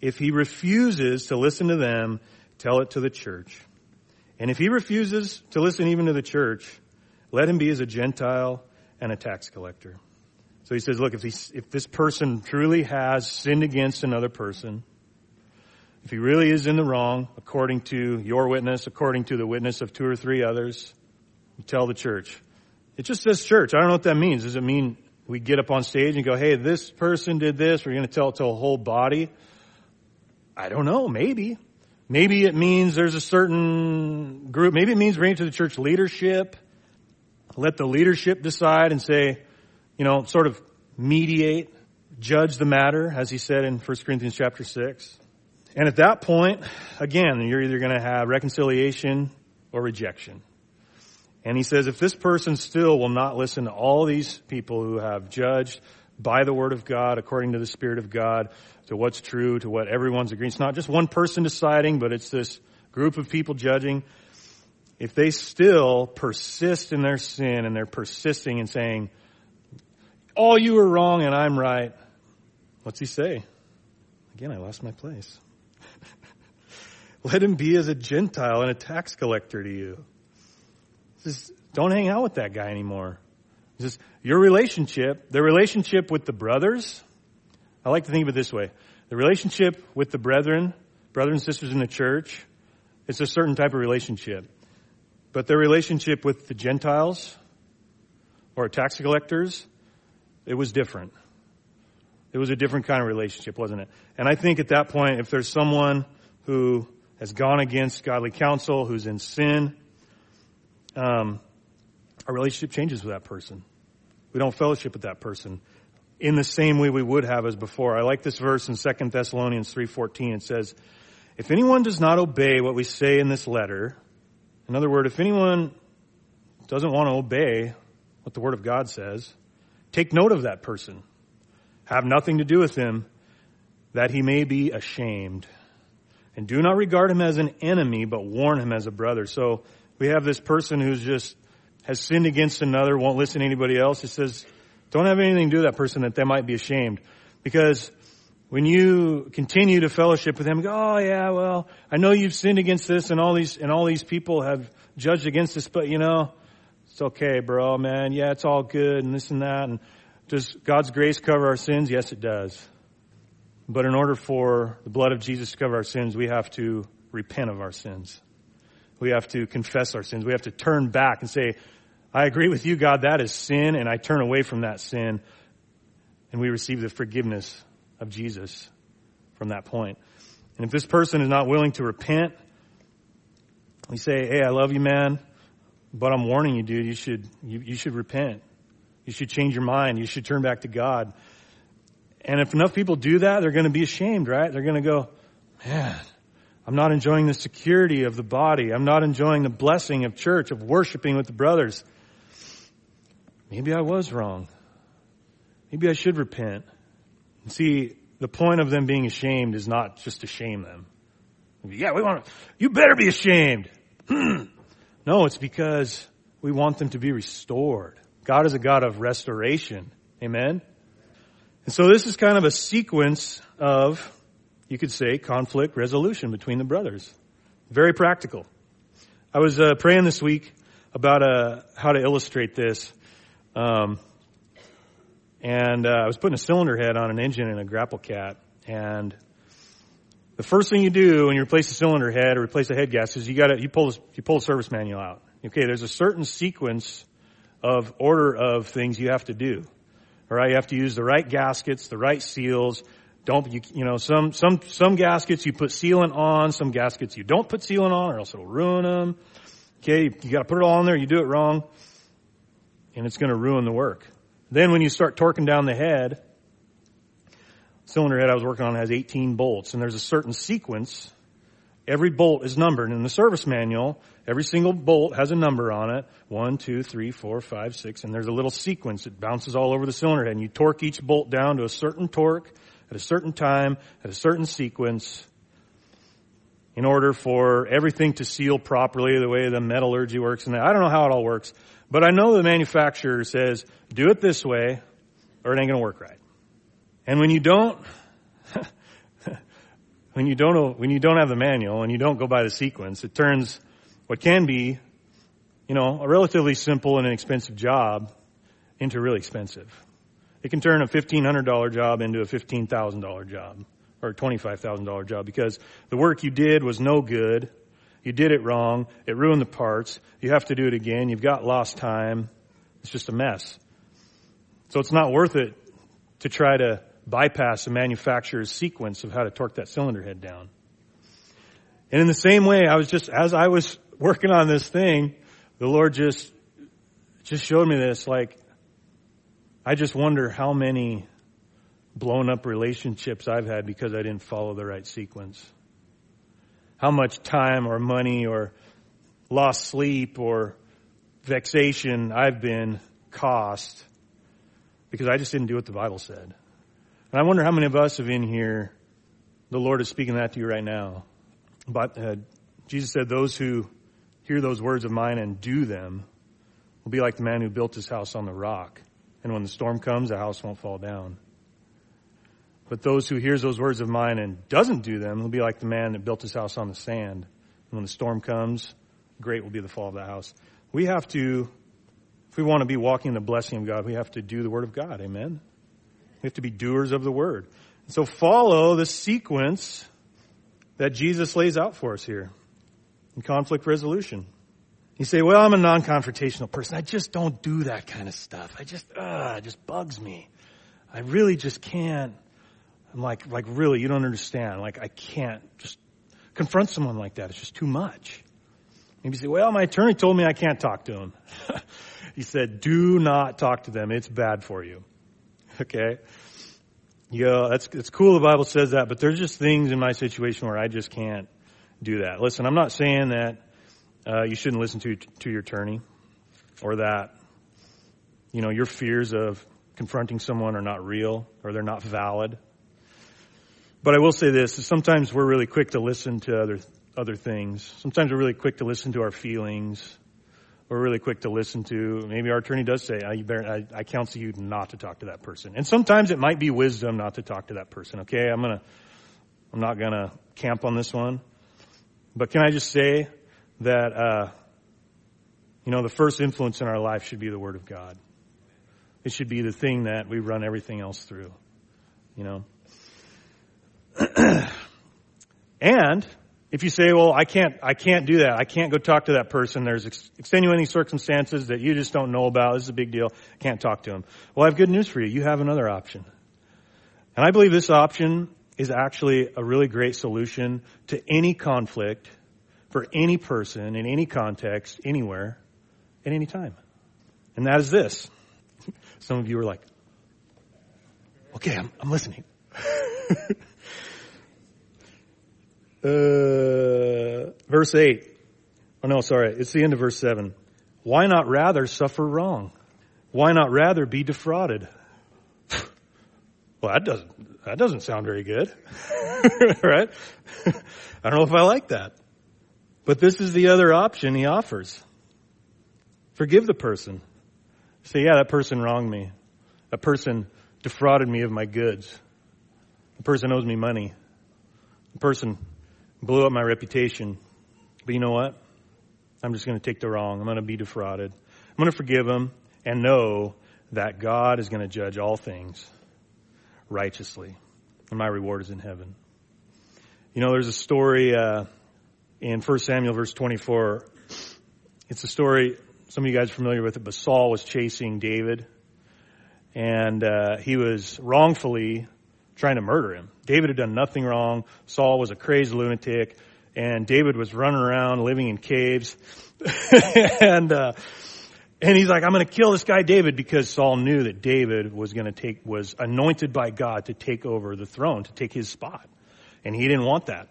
Speaker 1: If he refuses to listen to them, tell it to the church. And if he refuses to listen even to the church, let him be as a Gentile and a tax collector. So he says, look, if, he, if this person truly has sinned against another person, if he really is in the wrong, according to your witness, according to the witness of two or three others, tell the church. It just says church. I don't know what that means. Does it mean we get up on stage and go, hey, this person did this, we're going to tell it to a whole body? I don't know, maybe. Maybe it means there's a certain group. Maybe it means bring it to the church leadership. Let the leadership decide and say, you know, sort of mediate, judge the matter, as he said in 1 Corinthians chapter 6. And at that point, again, you're either going to have reconciliation or rejection. And he says, if this person still will not listen to all these people who have judged by the word of God, according to the spirit of God, to what's true, to what everyone's agreeing, it's not just one person deciding, but it's this group of people judging. If they still persist in their sin and they're persisting and saying, all you are wrong and I'm right, what's he say? Again, I lost my place. Let him be as a Gentile and a tax collector to you. Just don't hang out with that guy anymore. Just your relationship, the relationship with the brothers. I like to think of it this way. The relationship with the brethren, brothers and sisters in the church, it's a certain type of relationship. But their relationship with the Gentiles or tax collectors, it was different. It was a different kind of relationship, wasn't it? And I think at that point, if there's someone who has gone against godly counsel, who's in sin, um, our relationship changes with that person. We don't fellowship with that person in the same way we would have as before. I like this verse in 2 Thessalonians 3:14. It says, "If anyone does not obey what we say in this letter, in other words, if anyone doesn't want to obey what the word of God says, take note of that person. Have nothing to do with him that he may be ashamed." And do not regard him as an enemy, but warn him as a brother. So we have this person who's just has sinned against another, won't listen to anybody else. He says, don't have anything to do with that person that they might be ashamed. Because when you continue to fellowship with him, go, oh yeah, well, I know you've sinned against this and all these, and all these people have judged against this, but you know, it's okay, bro, man. Yeah, it's all good and this and that. And does God's grace cover our sins? Yes, it does. But in order for the blood of Jesus to cover our sins, we have to repent of our sins. We have to confess our sins. We have to turn back and say, I agree with you, God, that is sin, and I turn away from that sin. And we receive the forgiveness of Jesus from that point. And if this person is not willing to repent, we say, Hey, I love you, man, but I'm warning you, dude, you should, you, you should repent. You should change your mind. You should turn back to God. And if enough people do that, they're going to be ashamed, right? They're going to go, man, I'm not enjoying the security of the body. I'm not enjoying the blessing of church, of worshiping with the brothers. Maybe I was wrong. Maybe I should repent. And see, the point of them being ashamed is not just to shame them. Yeah, we want to, you better be ashamed. Hmm. no, it's because we want them to be restored. God is a God of restoration. Amen? And so this is kind of a sequence of, you could say, conflict resolution between the brothers. Very practical. I was uh, praying this week about uh, how to illustrate this. Um, and uh, I was putting a cylinder head on an engine in a grapple cat. And the first thing you do when you replace a cylinder head or replace a head gasket is you got to you pull you pull the service manual out. Okay, there's a certain sequence of order of things you have to do. All right, you have to use the right gaskets, the right seals. Don't you, you know some some some gaskets you put sealant on, some gaskets you don't put sealant on, or else it'll ruin them. Okay, you, you got to put it all on there. You do it wrong, and it's going to ruin the work. Then when you start torquing down the head, cylinder head I was working on has 18 bolts, and there's a certain sequence. Every bolt is numbered in the service manual. Every single bolt has a number on it. One, two, three, four, five, six. And there's a little sequence. It bounces all over the cylinder head. And you torque each bolt down to a certain torque at a certain time, at a certain sequence, in order for everything to seal properly the way the metallurgy works. And I don't know how it all works, but I know the manufacturer says, do it this way or it ain't going to work right. And when you don't, when you don't, when you don't have the manual and you don't go by the sequence, it turns what can be, you know, a relatively simple and inexpensive job into really expensive. It can turn a $1,500 job into a $15,000 job or $25,000 job because the work you did was no good. You did it wrong. It ruined the parts. You have to do it again. You've got lost time. It's just a mess. So it's not worth it to try to bypass the manufacturer's sequence of how to torque that cylinder head down. And in the same way, I was just, as I was working on this thing, the Lord just, just showed me this. Like, I just wonder how many blown up relationships I've had because I didn't follow the right sequence. How much time or money or lost sleep or vexation I've been cost because I just didn't do what the Bible said. And I wonder how many of us have been here, the Lord is speaking that to you right now. But uh, Jesus said, those who hear those words of mine and do them will be like the man who built his house on the rock. And when the storm comes, the house won't fall down. But those who hears those words of mine and doesn't do them will be like the man that built his house on the sand. And when the storm comes, great will be the fall of the house. We have to, if we want to be walking in the blessing of God, we have to do the word of God. Amen. We have to be doers of the word. And so follow the sequence that Jesus lays out for us here and conflict resolution. You say, well, I'm a non-confrontational person. I just don't do that kind of stuff. I just, uh, it just bugs me. I really just can't. I'm like, like really, you don't understand. Like I can't just confront someone like that. It's just too much. Maybe you say, well, my attorney told me I can't talk to him. he said, do not talk to them. It's bad for you. Okay. Yeah, that's, it's cool. The Bible says that, but there's just things in my situation where I just can't do that. Listen, I'm not saying that uh, you shouldn't listen to to your attorney, or that you know your fears of confronting someone are not real or they're not valid. But I will say this: sometimes we're really quick to listen to other other things. Sometimes we're really quick to listen to our feelings. We're really quick to listen to. Maybe our attorney does say, I, better, I, I counsel you not to talk to that person." And sometimes it might be wisdom not to talk to that person. Okay, I'm gonna, I'm not gonna camp on this one. But can I just say that, uh, you know, the first influence in our life should be the Word of God. It should be the thing that we run everything else through, you know. and if you say, well, I can't, I can't do that. I can't go talk to that person. There's ex- extenuating circumstances that you just don't know about. This is a big deal. I Can't talk to him. Well, I have good news for you. You have another option. And I believe this option is actually a really great solution to any conflict for any person in any context, anywhere, at any time. And that is this. Some of you are like, okay, I'm, I'm listening. uh, verse 8. Oh, no, sorry. It's the end of verse 7. Why not rather suffer wrong? Why not rather be defrauded? well, that doesn't that doesn't sound very good. right? I don't know if I like that. But this is the other option he offers. Forgive the person. Say, yeah, that person wronged me. That person defrauded me of my goods. The person owes me money. The person blew up my reputation. But you know what? I'm just going to take the wrong. I'm going to be defrauded. I'm going to forgive them and know that God is going to judge all things righteously, and my reward is in heaven. You know, there's a story uh, in 1 Samuel, verse 24. It's a story, some of you guys are familiar with it, but Saul was chasing David, and uh, he was wrongfully trying to murder him. David had done nothing wrong. Saul was a crazed lunatic, and David was running around living in caves. and uh, and he's like, I'm going to kill this guy David because Saul knew that David was going to take, was anointed by God to take over the throne, to take his spot. And he didn't want that.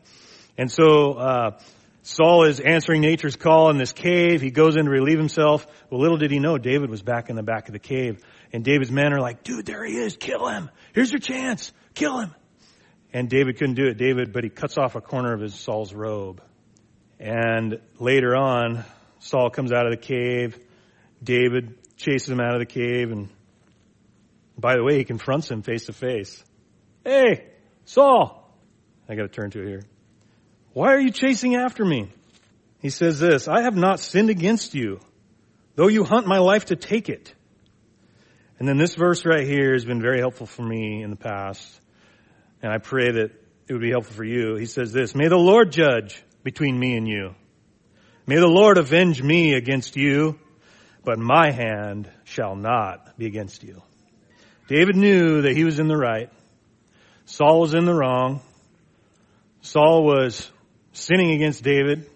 Speaker 1: And so, uh, Saul is answering nature's call in this cave. He goes in to relieve himself. Well, little did he know David was back in the back of the cave. And David's men are like, dude, there he is. Kill him. Here's your chance. Kill him. And David couldn't do it. David, but he cuts off a corner of his Saul's robe. And later on, Saul comes out of the cave David chases him out of the cave, and by the way, he confronts him face to face. Hey, Saul! I gotta turn to it here. Why are you chasing after me? He says this, I have not sinned against you, though you hunt my life to take it. And then this verse right here has been very helpful for me in the past, and I pray that it would be helpful for you. He says this, May the Lord judge between me and you. May the Lord avenge me against you but my hand shall not be against you. David knew that he was in the right. Saul was in the wrong. Saul was sinning against David.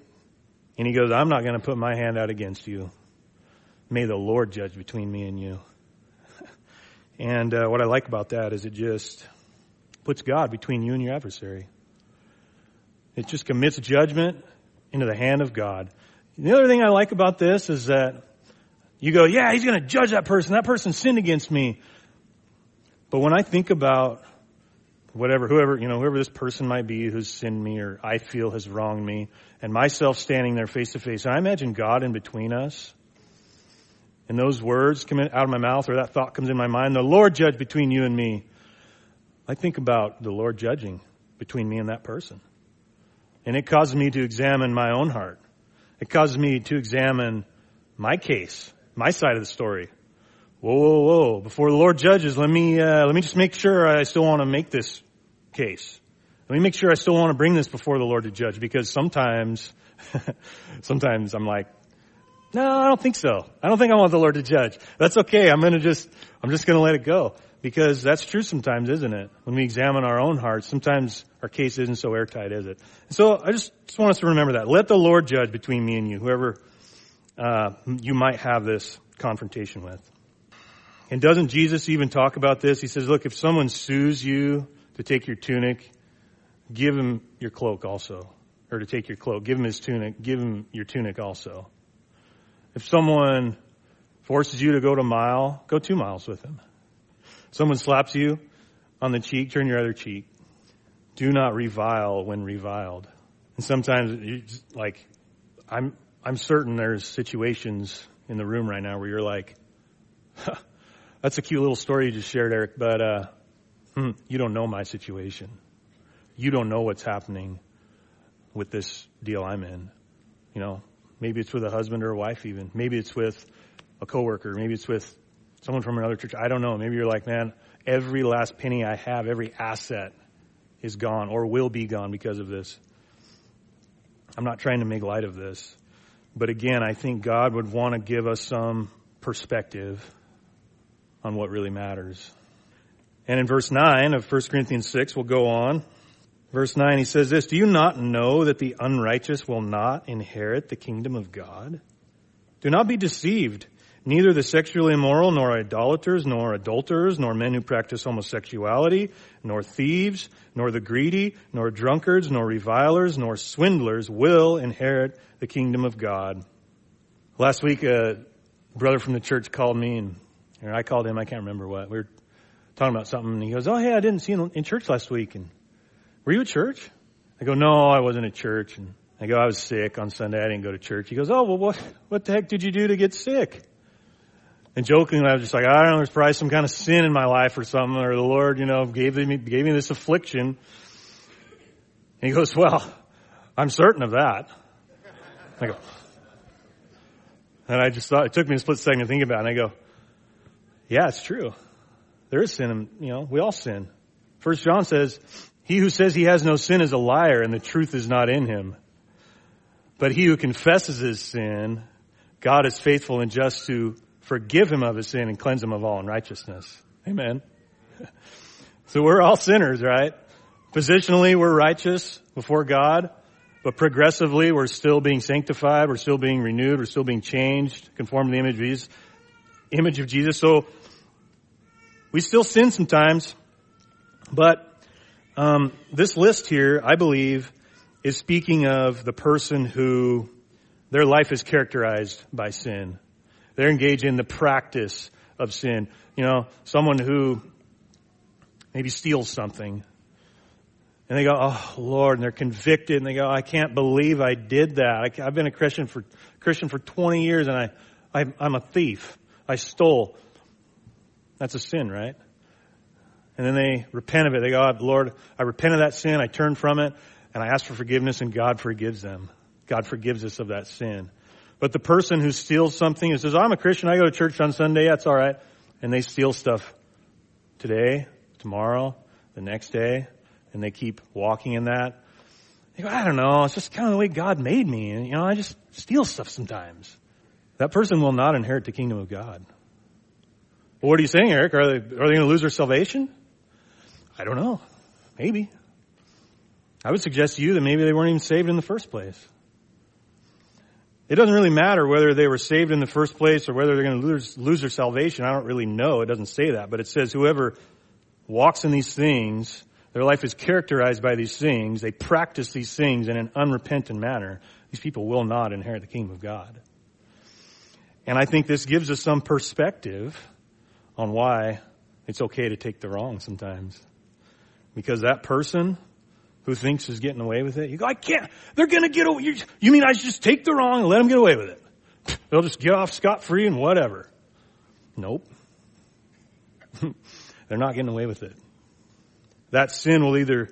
Speaker 1: And he goes, I'm not going to put my hand out against you. May the Lord judge between me and you. and uh, what I like about that is it just puts God between you and your adversary. It just commits judgment into the hand of God. the other thing I like about this is that you go, yeah, he's going to judge that person. That person sinned against me. But when I think about whatever, whoever, you know, whoever this person might be who's sinned me or I feel has wronged me and myself standing there face to face, and I imagine God in between us and those words come out of my mouth or that thought comes in my mind, the Lord judge between you and me. I think about the Lord judging between me and that person. And it causes me to examine my own heart. It causes me to examine my case my side of the story. Whoa, whoa, whoa. Before the Lord judges, let me, uh, let me just make sure I still want to make this case. Let me make sure I still want to bring this before the Lord to judge because sometimes, sometimes I'm like, no, I don't think so. I don't think I want the Lord to judge. That's okay. I'm going to just, I'm just going to let it go because that's true sometimes, isn't it? When we examine our own hearts, sometimes our case isn't so airtight, is it? So I just, just want us to remember that. Let the Lord judge between me and you, whoever uh, you might have this confrontation with. And doesn't Jesus even talk about this? He says, look, if someone sues you to take your tunic, give him your cloak also, or to take your cloak, give him his tunic, give him your tunic also. If someone forces you to go to a mile, go two miles with him. Someone slaps you on the cheek, turn your other cheek. Do not revile when reviled. And sometimes you're just like, I'm, I'm certain there's situations in the room right now where you're like, huh, that's a cute little story you just shared, Eric, but uh, hmm, you don't know my situation. You don't know what's happening with this deal I'm in. You know, maybe it's with a husband or a wife, even. Maybe it's with a coworker. Maybe it's with someone from another church. I don't know. Maybe you're like, man, every last penny I have, every asset is gone or will be gone because of this. I'm not trying to make light of this. But again, I think God would want to give us some perspective on what really matters. And in verse 9 of 1 Corinthians 6, we'll go on. Verse 9, he says this Do you not know that the unrighteous will not inherit the kingdom of God? Do not be deceived. Neither the sexually immoral, nor idolaters, nor adulterers, nor men who practice homosexuality, nor thieves, nor the greedy, nor drunkards, nor revilers, nor swindlers will inherit the kingdom of God. Last week, a brother from the church called me, and or I called him, I can't remember what. We were talking about something, and he goes, Oh, hey, I didn't see you in church last week. And were you at church? I go, No, I wasn't at church. And I go, I was sick on Sunday. I didn't go to church. He goes, Oh, well, what, what the heck did you do to get sick? And jokingly, I was just like, I don't know, there's probably some kind of sin in my life or something, or the Lord, you know, gave me, gave me this affliction. And he goes, well, I'm certain of that. I go, and I just thought, it took me a split second to think about it. And I go, yeah, it's true. There is sin. In, you know, we all sin. First John says, he who says he has no sin is a liar and the truth is not in him. But he who confesses his sin, God is faithful and just to forgive him of his sin and cleanse him of all unrighteousness. Amen. so we're all sinners, right? Positionally, we're righteous before God, but progressively, we're still being sanctified, we're still being renewed, we're still being changed, conformed to the image of Jesus. Image of Jesus. So we still sin sometimes, but um, this list here, I believe, is speaking of the person who their life is characterized by sin. They're engaged in the practice of sin. You know, someone who maybe steals something and they go, "Oh Lord," and they're convicted, and they go, "I can't believe I did that. I, have been a Christian for Christian for 20 years, and I, I I'm a thief. I stole. That's a sin, right?" And then they repent of it. They go, oh, "Lord, I repent of that sin. I turn from it, and I ask for forgiveness, and God forgives them. God forgives us of that sin." But the person who steals something and says, I'm a Christian, I go to church on Sunday, that's all right. And they steal stuff today, tomorrow, the next day, and they keep walking in that. They go, I don't know, it's just kind of the way God made me. And, you know, I just steal stuff sometimes. That person will not inherit the kingdom of God. Well, what are you saying, Eric? Are they, are they going to lose their salvation? I don't know. Maybe. I would suggest to you that maybe they weren't even saved in the first place. It doesn't really matter whether they were saved in the first place or whether they're going to lose, lose their salvation. I don't really know. It doesn't say that, but it says whoever walks in these things, their life is characterized by these things. They practice these things in an unrepentant manner. These people will not inherit the kingdom of God. And I think this gives us some perspective on why it's okay to take the wrong sometimes. Because that person who thinks is getting away with it. You go, I can't. They're going to get away. You, you mean I just take the wrong and let them get away with it? They'll just get off scot free and whatever. Nope. They're not getting away with it. That sin will either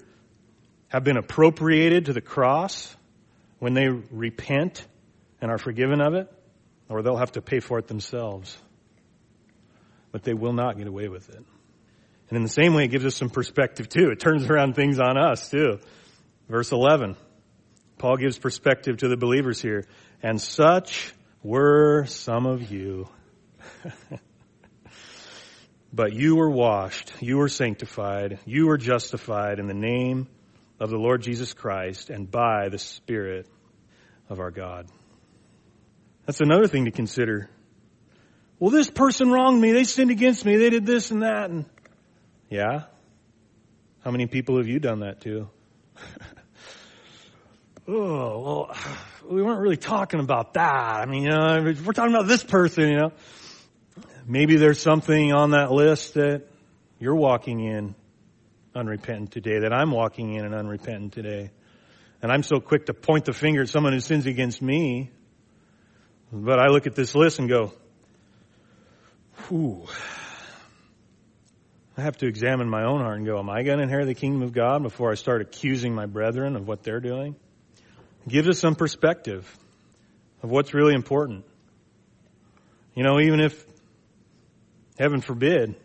Speaker 1: have been appropriated to the cross when they repent and are forgiven of it, or they'll have to pay for it themselves. But they will not get away with it. And in the same way, it gives us some perspective too. It turns around things on us too. Verse 11. Paul gives perspective to the believers here. And such were some of you. but you were washed, you were sanctified, you were justified in the name of the Lord Jesus Christ and by the Spirit of our God. That's another thing to consider. Well, this person wronged me. They sinned against me. They did this and that. And yeah? How many people have you done that to? oh, well, we weren't really talking about that. I mean, you know, we're talking about this person, you know. Maybe there's something on that list that you're walking in unrepentant today, that I'm walking in and unrepentant today. And I'm so quick to point the finger at someone who sins against me. But I look at this list and go, whew, I have to examine my own heart and go, am I going to inherit the kingdom of God before I start accusing my brethren of what they're doing? It gives us some perspective of what's really important. You know, even if, heaven forbid,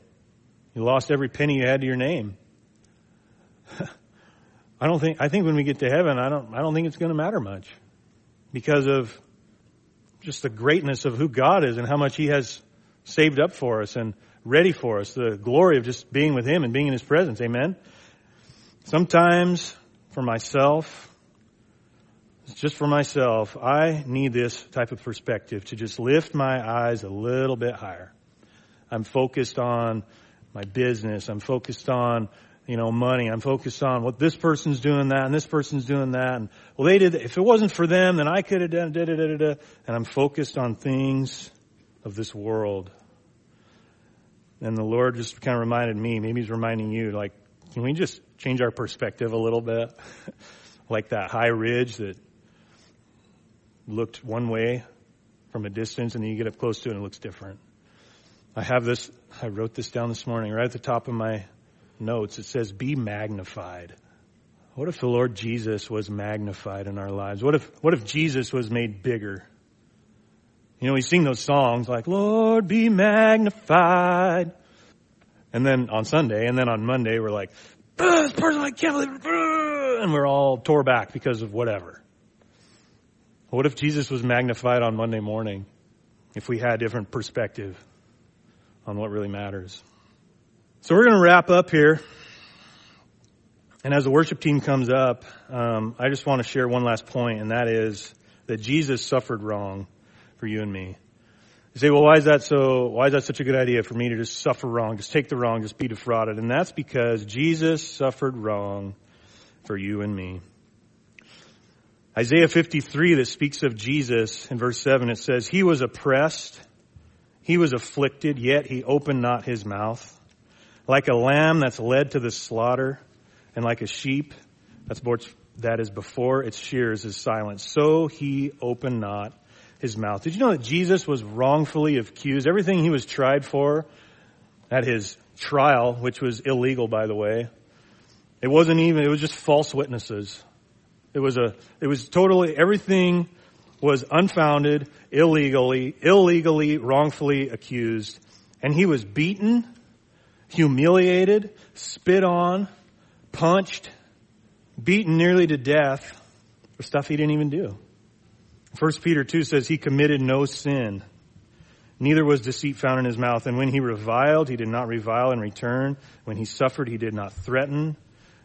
Speaker 1: you lost every penny you had to your name. I don't think, I think when we get to heaven, I don't, I don't think it's going to matter much because of just the greatness of who God is and how much He has saved up for us and ready for us, the glory of just being with Him and being in His presence. Amen. Sometimes for myself, just for myself, I need this type of perspective to just lift my eyes a little bit higher. I'm focused on my business. I'm focused on, you know, money. I'm focused on what this person's doing that and this person's doing that. And well, they did, if it wasn't for them, then I could have done da da da da da. And I'm focused on things of this world and the Lord just kind of reminded me, maybe He's reminding you, like, can we just change our perspective a little bit? like that high ridge that looked one way from a distance, and then you get up close to it and it looks different. I have this, I wrote this down this morning right at the top of my notes. It says, Be magnified. What if the Lord Jesus was magnified in our lives? What if, what if Jesus was made bigger? You know, we sing those songs like, Lord be magnified. And then on Sunday, and then on Monday, we're like, ah, this person I can't believe, and we're all tore back because of whatever. What if Jesus was magnified on Monday morning? If we had different perspective on what really matters. So we're going to wrap up here. And as the worship team comes up, um, I just want to share one last point, and that is that Jesus suffered wrong for you and me. You say, well, why is that so, why is that such a good idea for me to just suffer wrong, just take the wrong, just be defrauded? And that's because Jesus suffered wrong for you and me. Isaiah 53 that speaks of Jesus in verse 7, it says, He was oppressed, he was afflicted, yet he opened not his mouth. Like a lamb that's led to the slaughter, and like a sheep that's that is before its shears is silent, so he opened not his mouth. Did you know that Jesus was wrongfully accused? Everything he was tried for at his trial, which was illegal, by the way, it wasn't even, it was just false witnesses. It was a, it was totally, everything was unfounded, illegally, illegally, wrongfully accused. And he was beaten, humiliated, spit on, punched, beaten nearly to death for stuff he didn't even do. 1 Peter 2 says, He committed no sin, neither was deceit found in his mouth. And when he reviled, he did not revile in return. When he suffered, he did not threaten,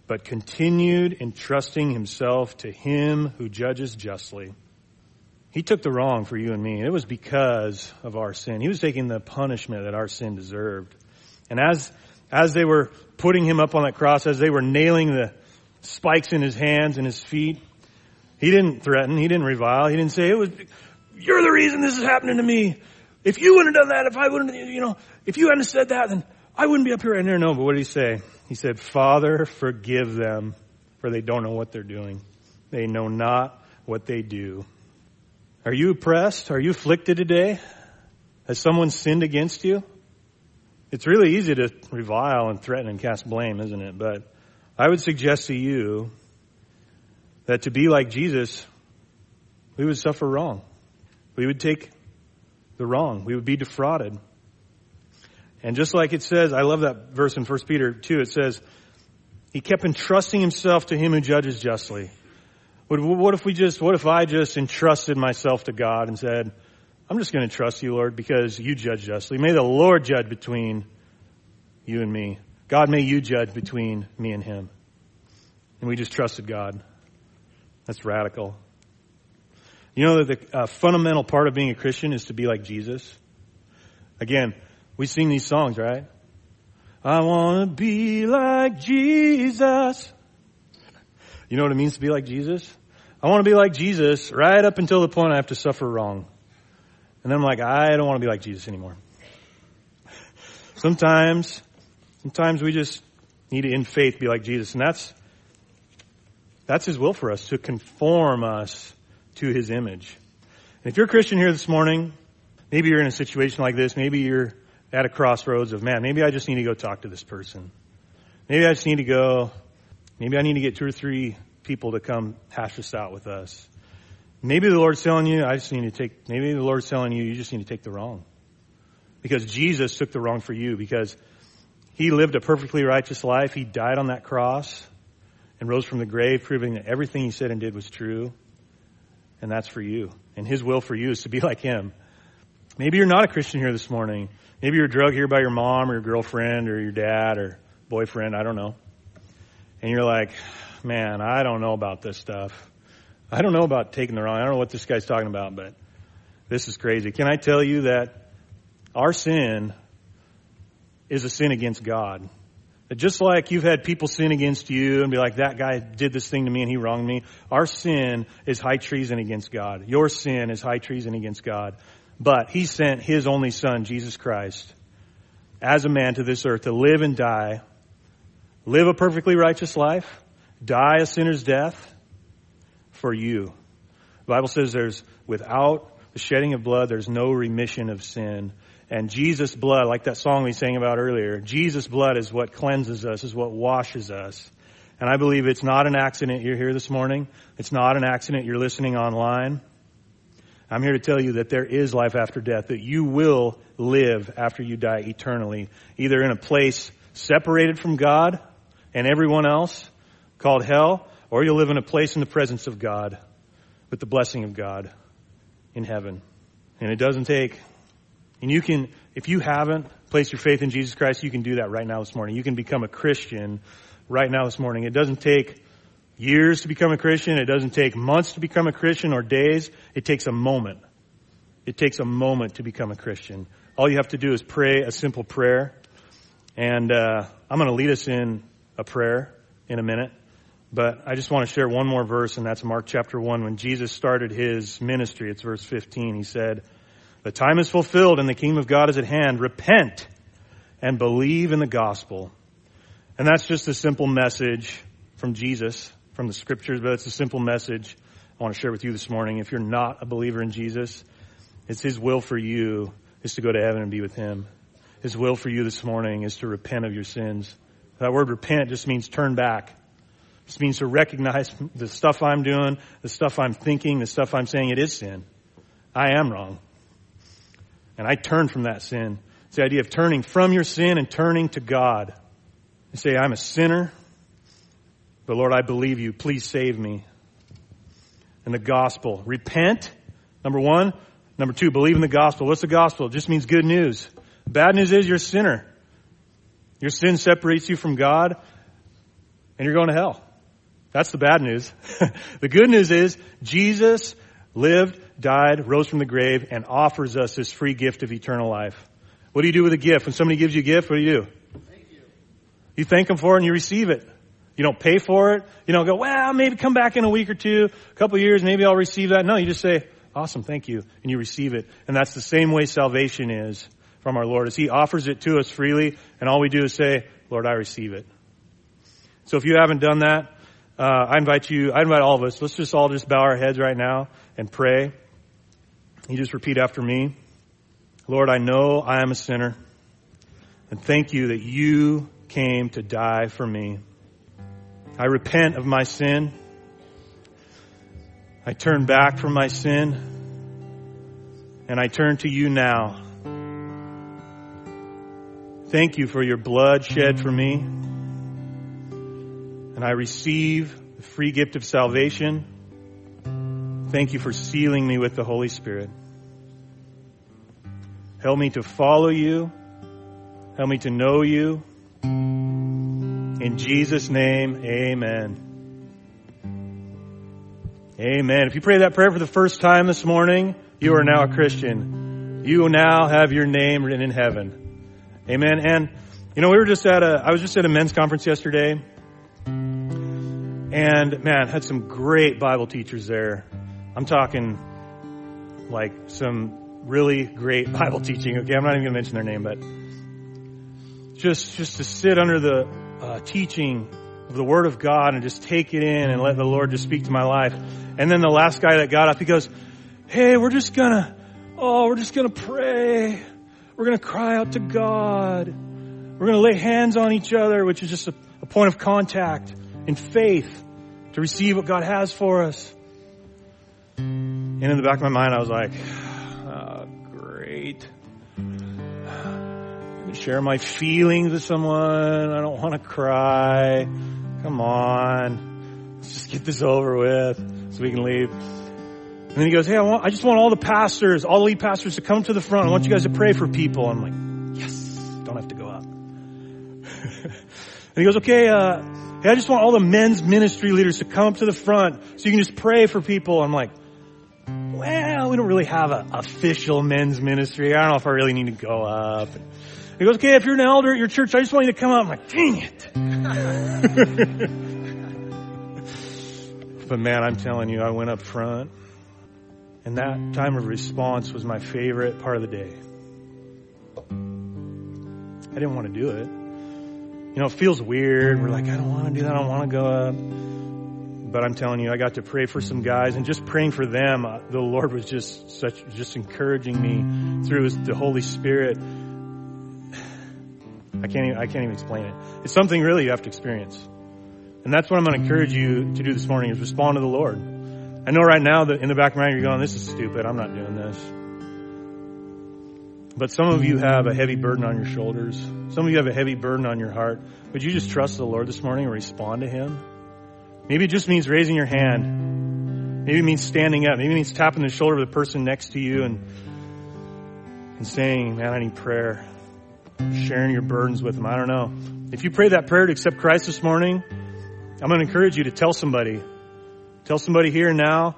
Speaker 1: but continued entrusting himself to him who judges justly. He took the wrong for you and me. It was because of our sin. He was taking the punishment that our sin deserved. And as, as they were putting him up on that cross, as they were nailing the spikes in his hands and his feet, he didn't threaten. He didn't revile. He didn't say, it was, you're the reason this is happening to me. If you wouldn't have done that, if I wouldn't, you know, if you hadn't said that, then I wouldn't be up here right now. No, but what did he say? He said, Father, forgive them, for they don't know what they're doing. They know not what they do. Are you oppressed? Are you afflicted today? Has someone sinned against you? It's really easy to revile and threaten and cast blame, isn't it? But I would suggest to you that to be like Jesus, we would suffer wrong. We would take the wrong. We would be defrauded. And just like it says, I love that verse in 1 Peter 2, it says, He kept entrusting himself to him who judges justly. What, what if we just, what if I just entrusted myself to God and said, I'm just going to trust you, Lord, because you judge justly. May the Lord judge between you and me. God, may you judge between me and him. And we just trusted God. That's radical. You know that the uh, fundamental part of being a Christian is to be like Jesus? Again, we sing these songs, right? I want to be like Jesus. You know what it means to be like Jesus? I want to be like Jesus right up until the point I have to suffer wrong. And then I'm like, I don't want to be like Jesus anymore. Sometimes, sometimes we just need to, in faith, be like Jesus. And that's, that's his will for us, to conform us to his image. And if you're a Christian here this morning, maybe you're in a situation like this, maybe you're at a crossroads of, man, maybe I just need to go talk to this person. Maybe I just need to go, maybe I need to get two or three people to come hash this out with us. Maybe the Lord's telling you, I just need to take, maybe the Lord's telling you, you just need to take the wrong. Because Jesus took the wrong for you, because He lived a perfectly righteous life. He died on that cross and rose from the grave, proving that everything he said and did was true. And that's for you. And his will for you is to be like him. Maybe you're not a Christian here this morning. Maybe you're drugged here by your mom or your girlfriend or your dad or boyfriend. I don't know. And you're like, man, I don't know about this stuff. I don't know about taking the wrong. I don't know what this guy's talking about, but this is crazy. Can I tell you that our sin is a sin against God? That just like you've had people sin against you and be like, that guy did this thing to me and he wronged me, our sin is high treason against God. Your sin is high treason against God. But he sent his only son, Jesus Christ, as a man to this earth to live and die, live a perfectly righteous life, die a sinner's death for you. The Bible says there's without the shedding of blood, there's no remission of sin. And Jesus' blood, like that song we sang about earlier, Jesus' blood is what cleanses us, is what washes us. And I believe it's not an accident you're here this morning. It's not an accident you're listening online. I'm here to tell you that there is life after death, that you will live after you die eternally, either in a place separated from God and everyone else called hell, or you'll live in a place in the presence of God with the blessing of God in heaven. And it doesn't take and you can, if you haven't placed your faith in Jesus Christ, you can do that right now this morning. You can become a Christian right now this morning. It doesn't take years to become a Christian. It doesn't take months to become a Christian or days. It takes a moment. It takes a moment to become a Christian. All you have to do is pray a simple prayer. And uh, I'm going to lead us in a prayer in a minute. But I just want to share one more verse, and that's Mark chapter 1. When Jesus started his ministry, it's verse 15. He said, the time is fulfilled and the kingdom of God is at hand. Repent and believe in the gospel. And that's just a simple message from Jesus, from the scriptures, but it's a simple message I want to share with you this morning. If you're not a believer in Jesus, it's His will for you is to go to heaven and be with Him. His will for you this morning is to repent of your sins. That word repent just means turn back. This means to recognize the stuff I'm doing, the stuff I'm thinking, the stuff I'm saying, it is sin. I am wrong and I turn from that sin. It's the idea of turning from your sin and turning to God. And say, I'm a sinner, but Lord, I believe you. Please save me. And the gospel. Repent, number one. Number two, believe in the gospel. What's the gospel? It just means good news. Bad news is you're a sinner. Your sin separates you from God, and you're going to hell. That's the bad news. the good news is Jesus lived died, rose from the grave, and offers us this free gift of eternal life. What do you do with a gift? When somebody gives you a gift, what do you do? Thank you. you thank them for it and you receive it. You don't pay for it. You don't go, well, maybe come back in a week or two, a couple years, maybe I'll receive that. No, you just say, awesome, thank you, and you receive it. And that's the same way salvation is from our Lord, as He offers it to us freely, and all we do is say, Lord, I receive it. So if you haven't done that, uh, I invite you, I invite all of us, let's just all just bow our heads right now and pray. You just repeat after me. Lord, I know I am a sinner, and thank you that you came to die for me. I repent of my sin. I turn back from my sin and I turn to you now. Thank you for your blood shed for me. And I receive the free gift of salvation. Thank you for sealing me with the Holy Spirit. Help me to follow you. Help me to know you. In Jesus' name, amen. Amen. If you pray that prayer for the first time this morning, you are now a Christian. You now have your name written in heaven. Amen. And, you know, we were just at a, I was just at a men's conference yesterday. And man, had some great Bible teachers there. I'm talking like some really great Bible teaching. Okay, I'm not even going to mention their name, but just just to sit under the uh, teaching of the Word of God and just take it in and let the Lord just speak to my life. And then the last guy that got up, he goes, "Hey, we're just gonna, oh, we're just gonna pray. We're gonna cry out to God. We're gonna lay hands on each other, which is just a, a point of contact in faith to receive what God has for us." And in the back of my mind, I was like, share my feelings with someone. I don't want to cry. Come on. Let's just get this over with so we can leave. And then he goes, Hey, I, want, I just want all the pastors, all the lead pastors to come to the front. I want you guys to pray for people. I'm like, Yes, don't have to go up. and he goes, Okay, uh, hey, I just want all the men's ministry leaders to come to the front so you can just pray for people. I'm like, well, we don't really have an official men's ministry. I don't know if I really need to go up. And he goes, okay, if you're an elder at your church, I just want you to come out. I'm like, dang it. but man, I'm telling you, I went up front. And that time of response was my favorite part of the day. I didn't want to do it. You know, it feels weird. We're like, I don't want to do that. I don't want to go up. But I'm telling you, I got to pray for some guys, and just praying for them, uh, the Lord was just such, just encouraging me through the Holy Spirit I can't even, I can't even explain it. It's something really you have to experience. And that's what I'm going to encourage you to do this morning is respond to the Lord. I know right now that in the back of mind you're going, this is stupid. I'm not doing this. But some of you have a heavy burden on your shoulders. Some of you have a heavy burden on your heart. Would you just trust the Lord this morning and respond to Him? Maybe it just means raising your hand. Maybe it means standing up. Maybe it means tapping the shoulder of the person next to you and, and saying, man, I need prayer sharing your burdens with them. I don't know. If you pray that prayer to accept Christ this morning, I'm going to encourage you to tell somebody. Tell somebody here and now.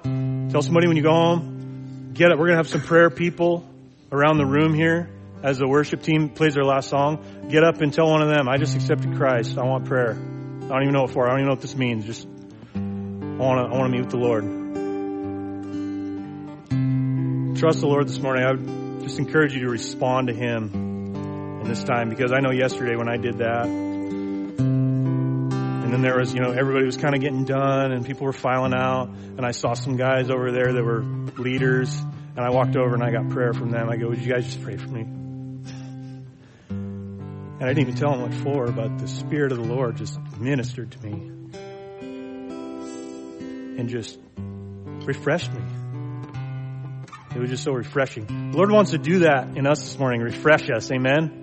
Speaker 1: Tell somebody when you go home. Get up. We're going to have some prayer people around the room here as the worship team plays their last song. Get up and tell one of them, I just accepted Christ. I want prayer. I don't even know what for. I don't even know what this means. Just, I want to, I want to meet with the Lord. Trust the Lord this morning. I would just encourage you to respond to Him in this time because I know yesterday when I did that, and then there was, you know, everybody was kind of getting done and people were filing out, and I saw some guys over there that were leaders, and I walked over and I got prayer from them. I go, Would you guys just pray for me? And I didn't even tell them what for, but the Spirit of the Lord just ministered to me and just refreshed me. It was just so refreshing. The Lord wants to do that in us this morning. Refresh us. Amen.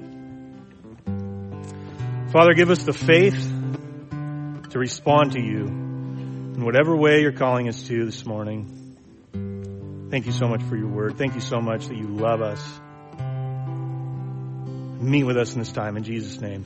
Speaker 1: Father, give us the faith to respond to you in whatever way you're calling us to this morning. Thank you so much for your word. Thank you so much that you love us. Meet with us in this time in Jesus' name.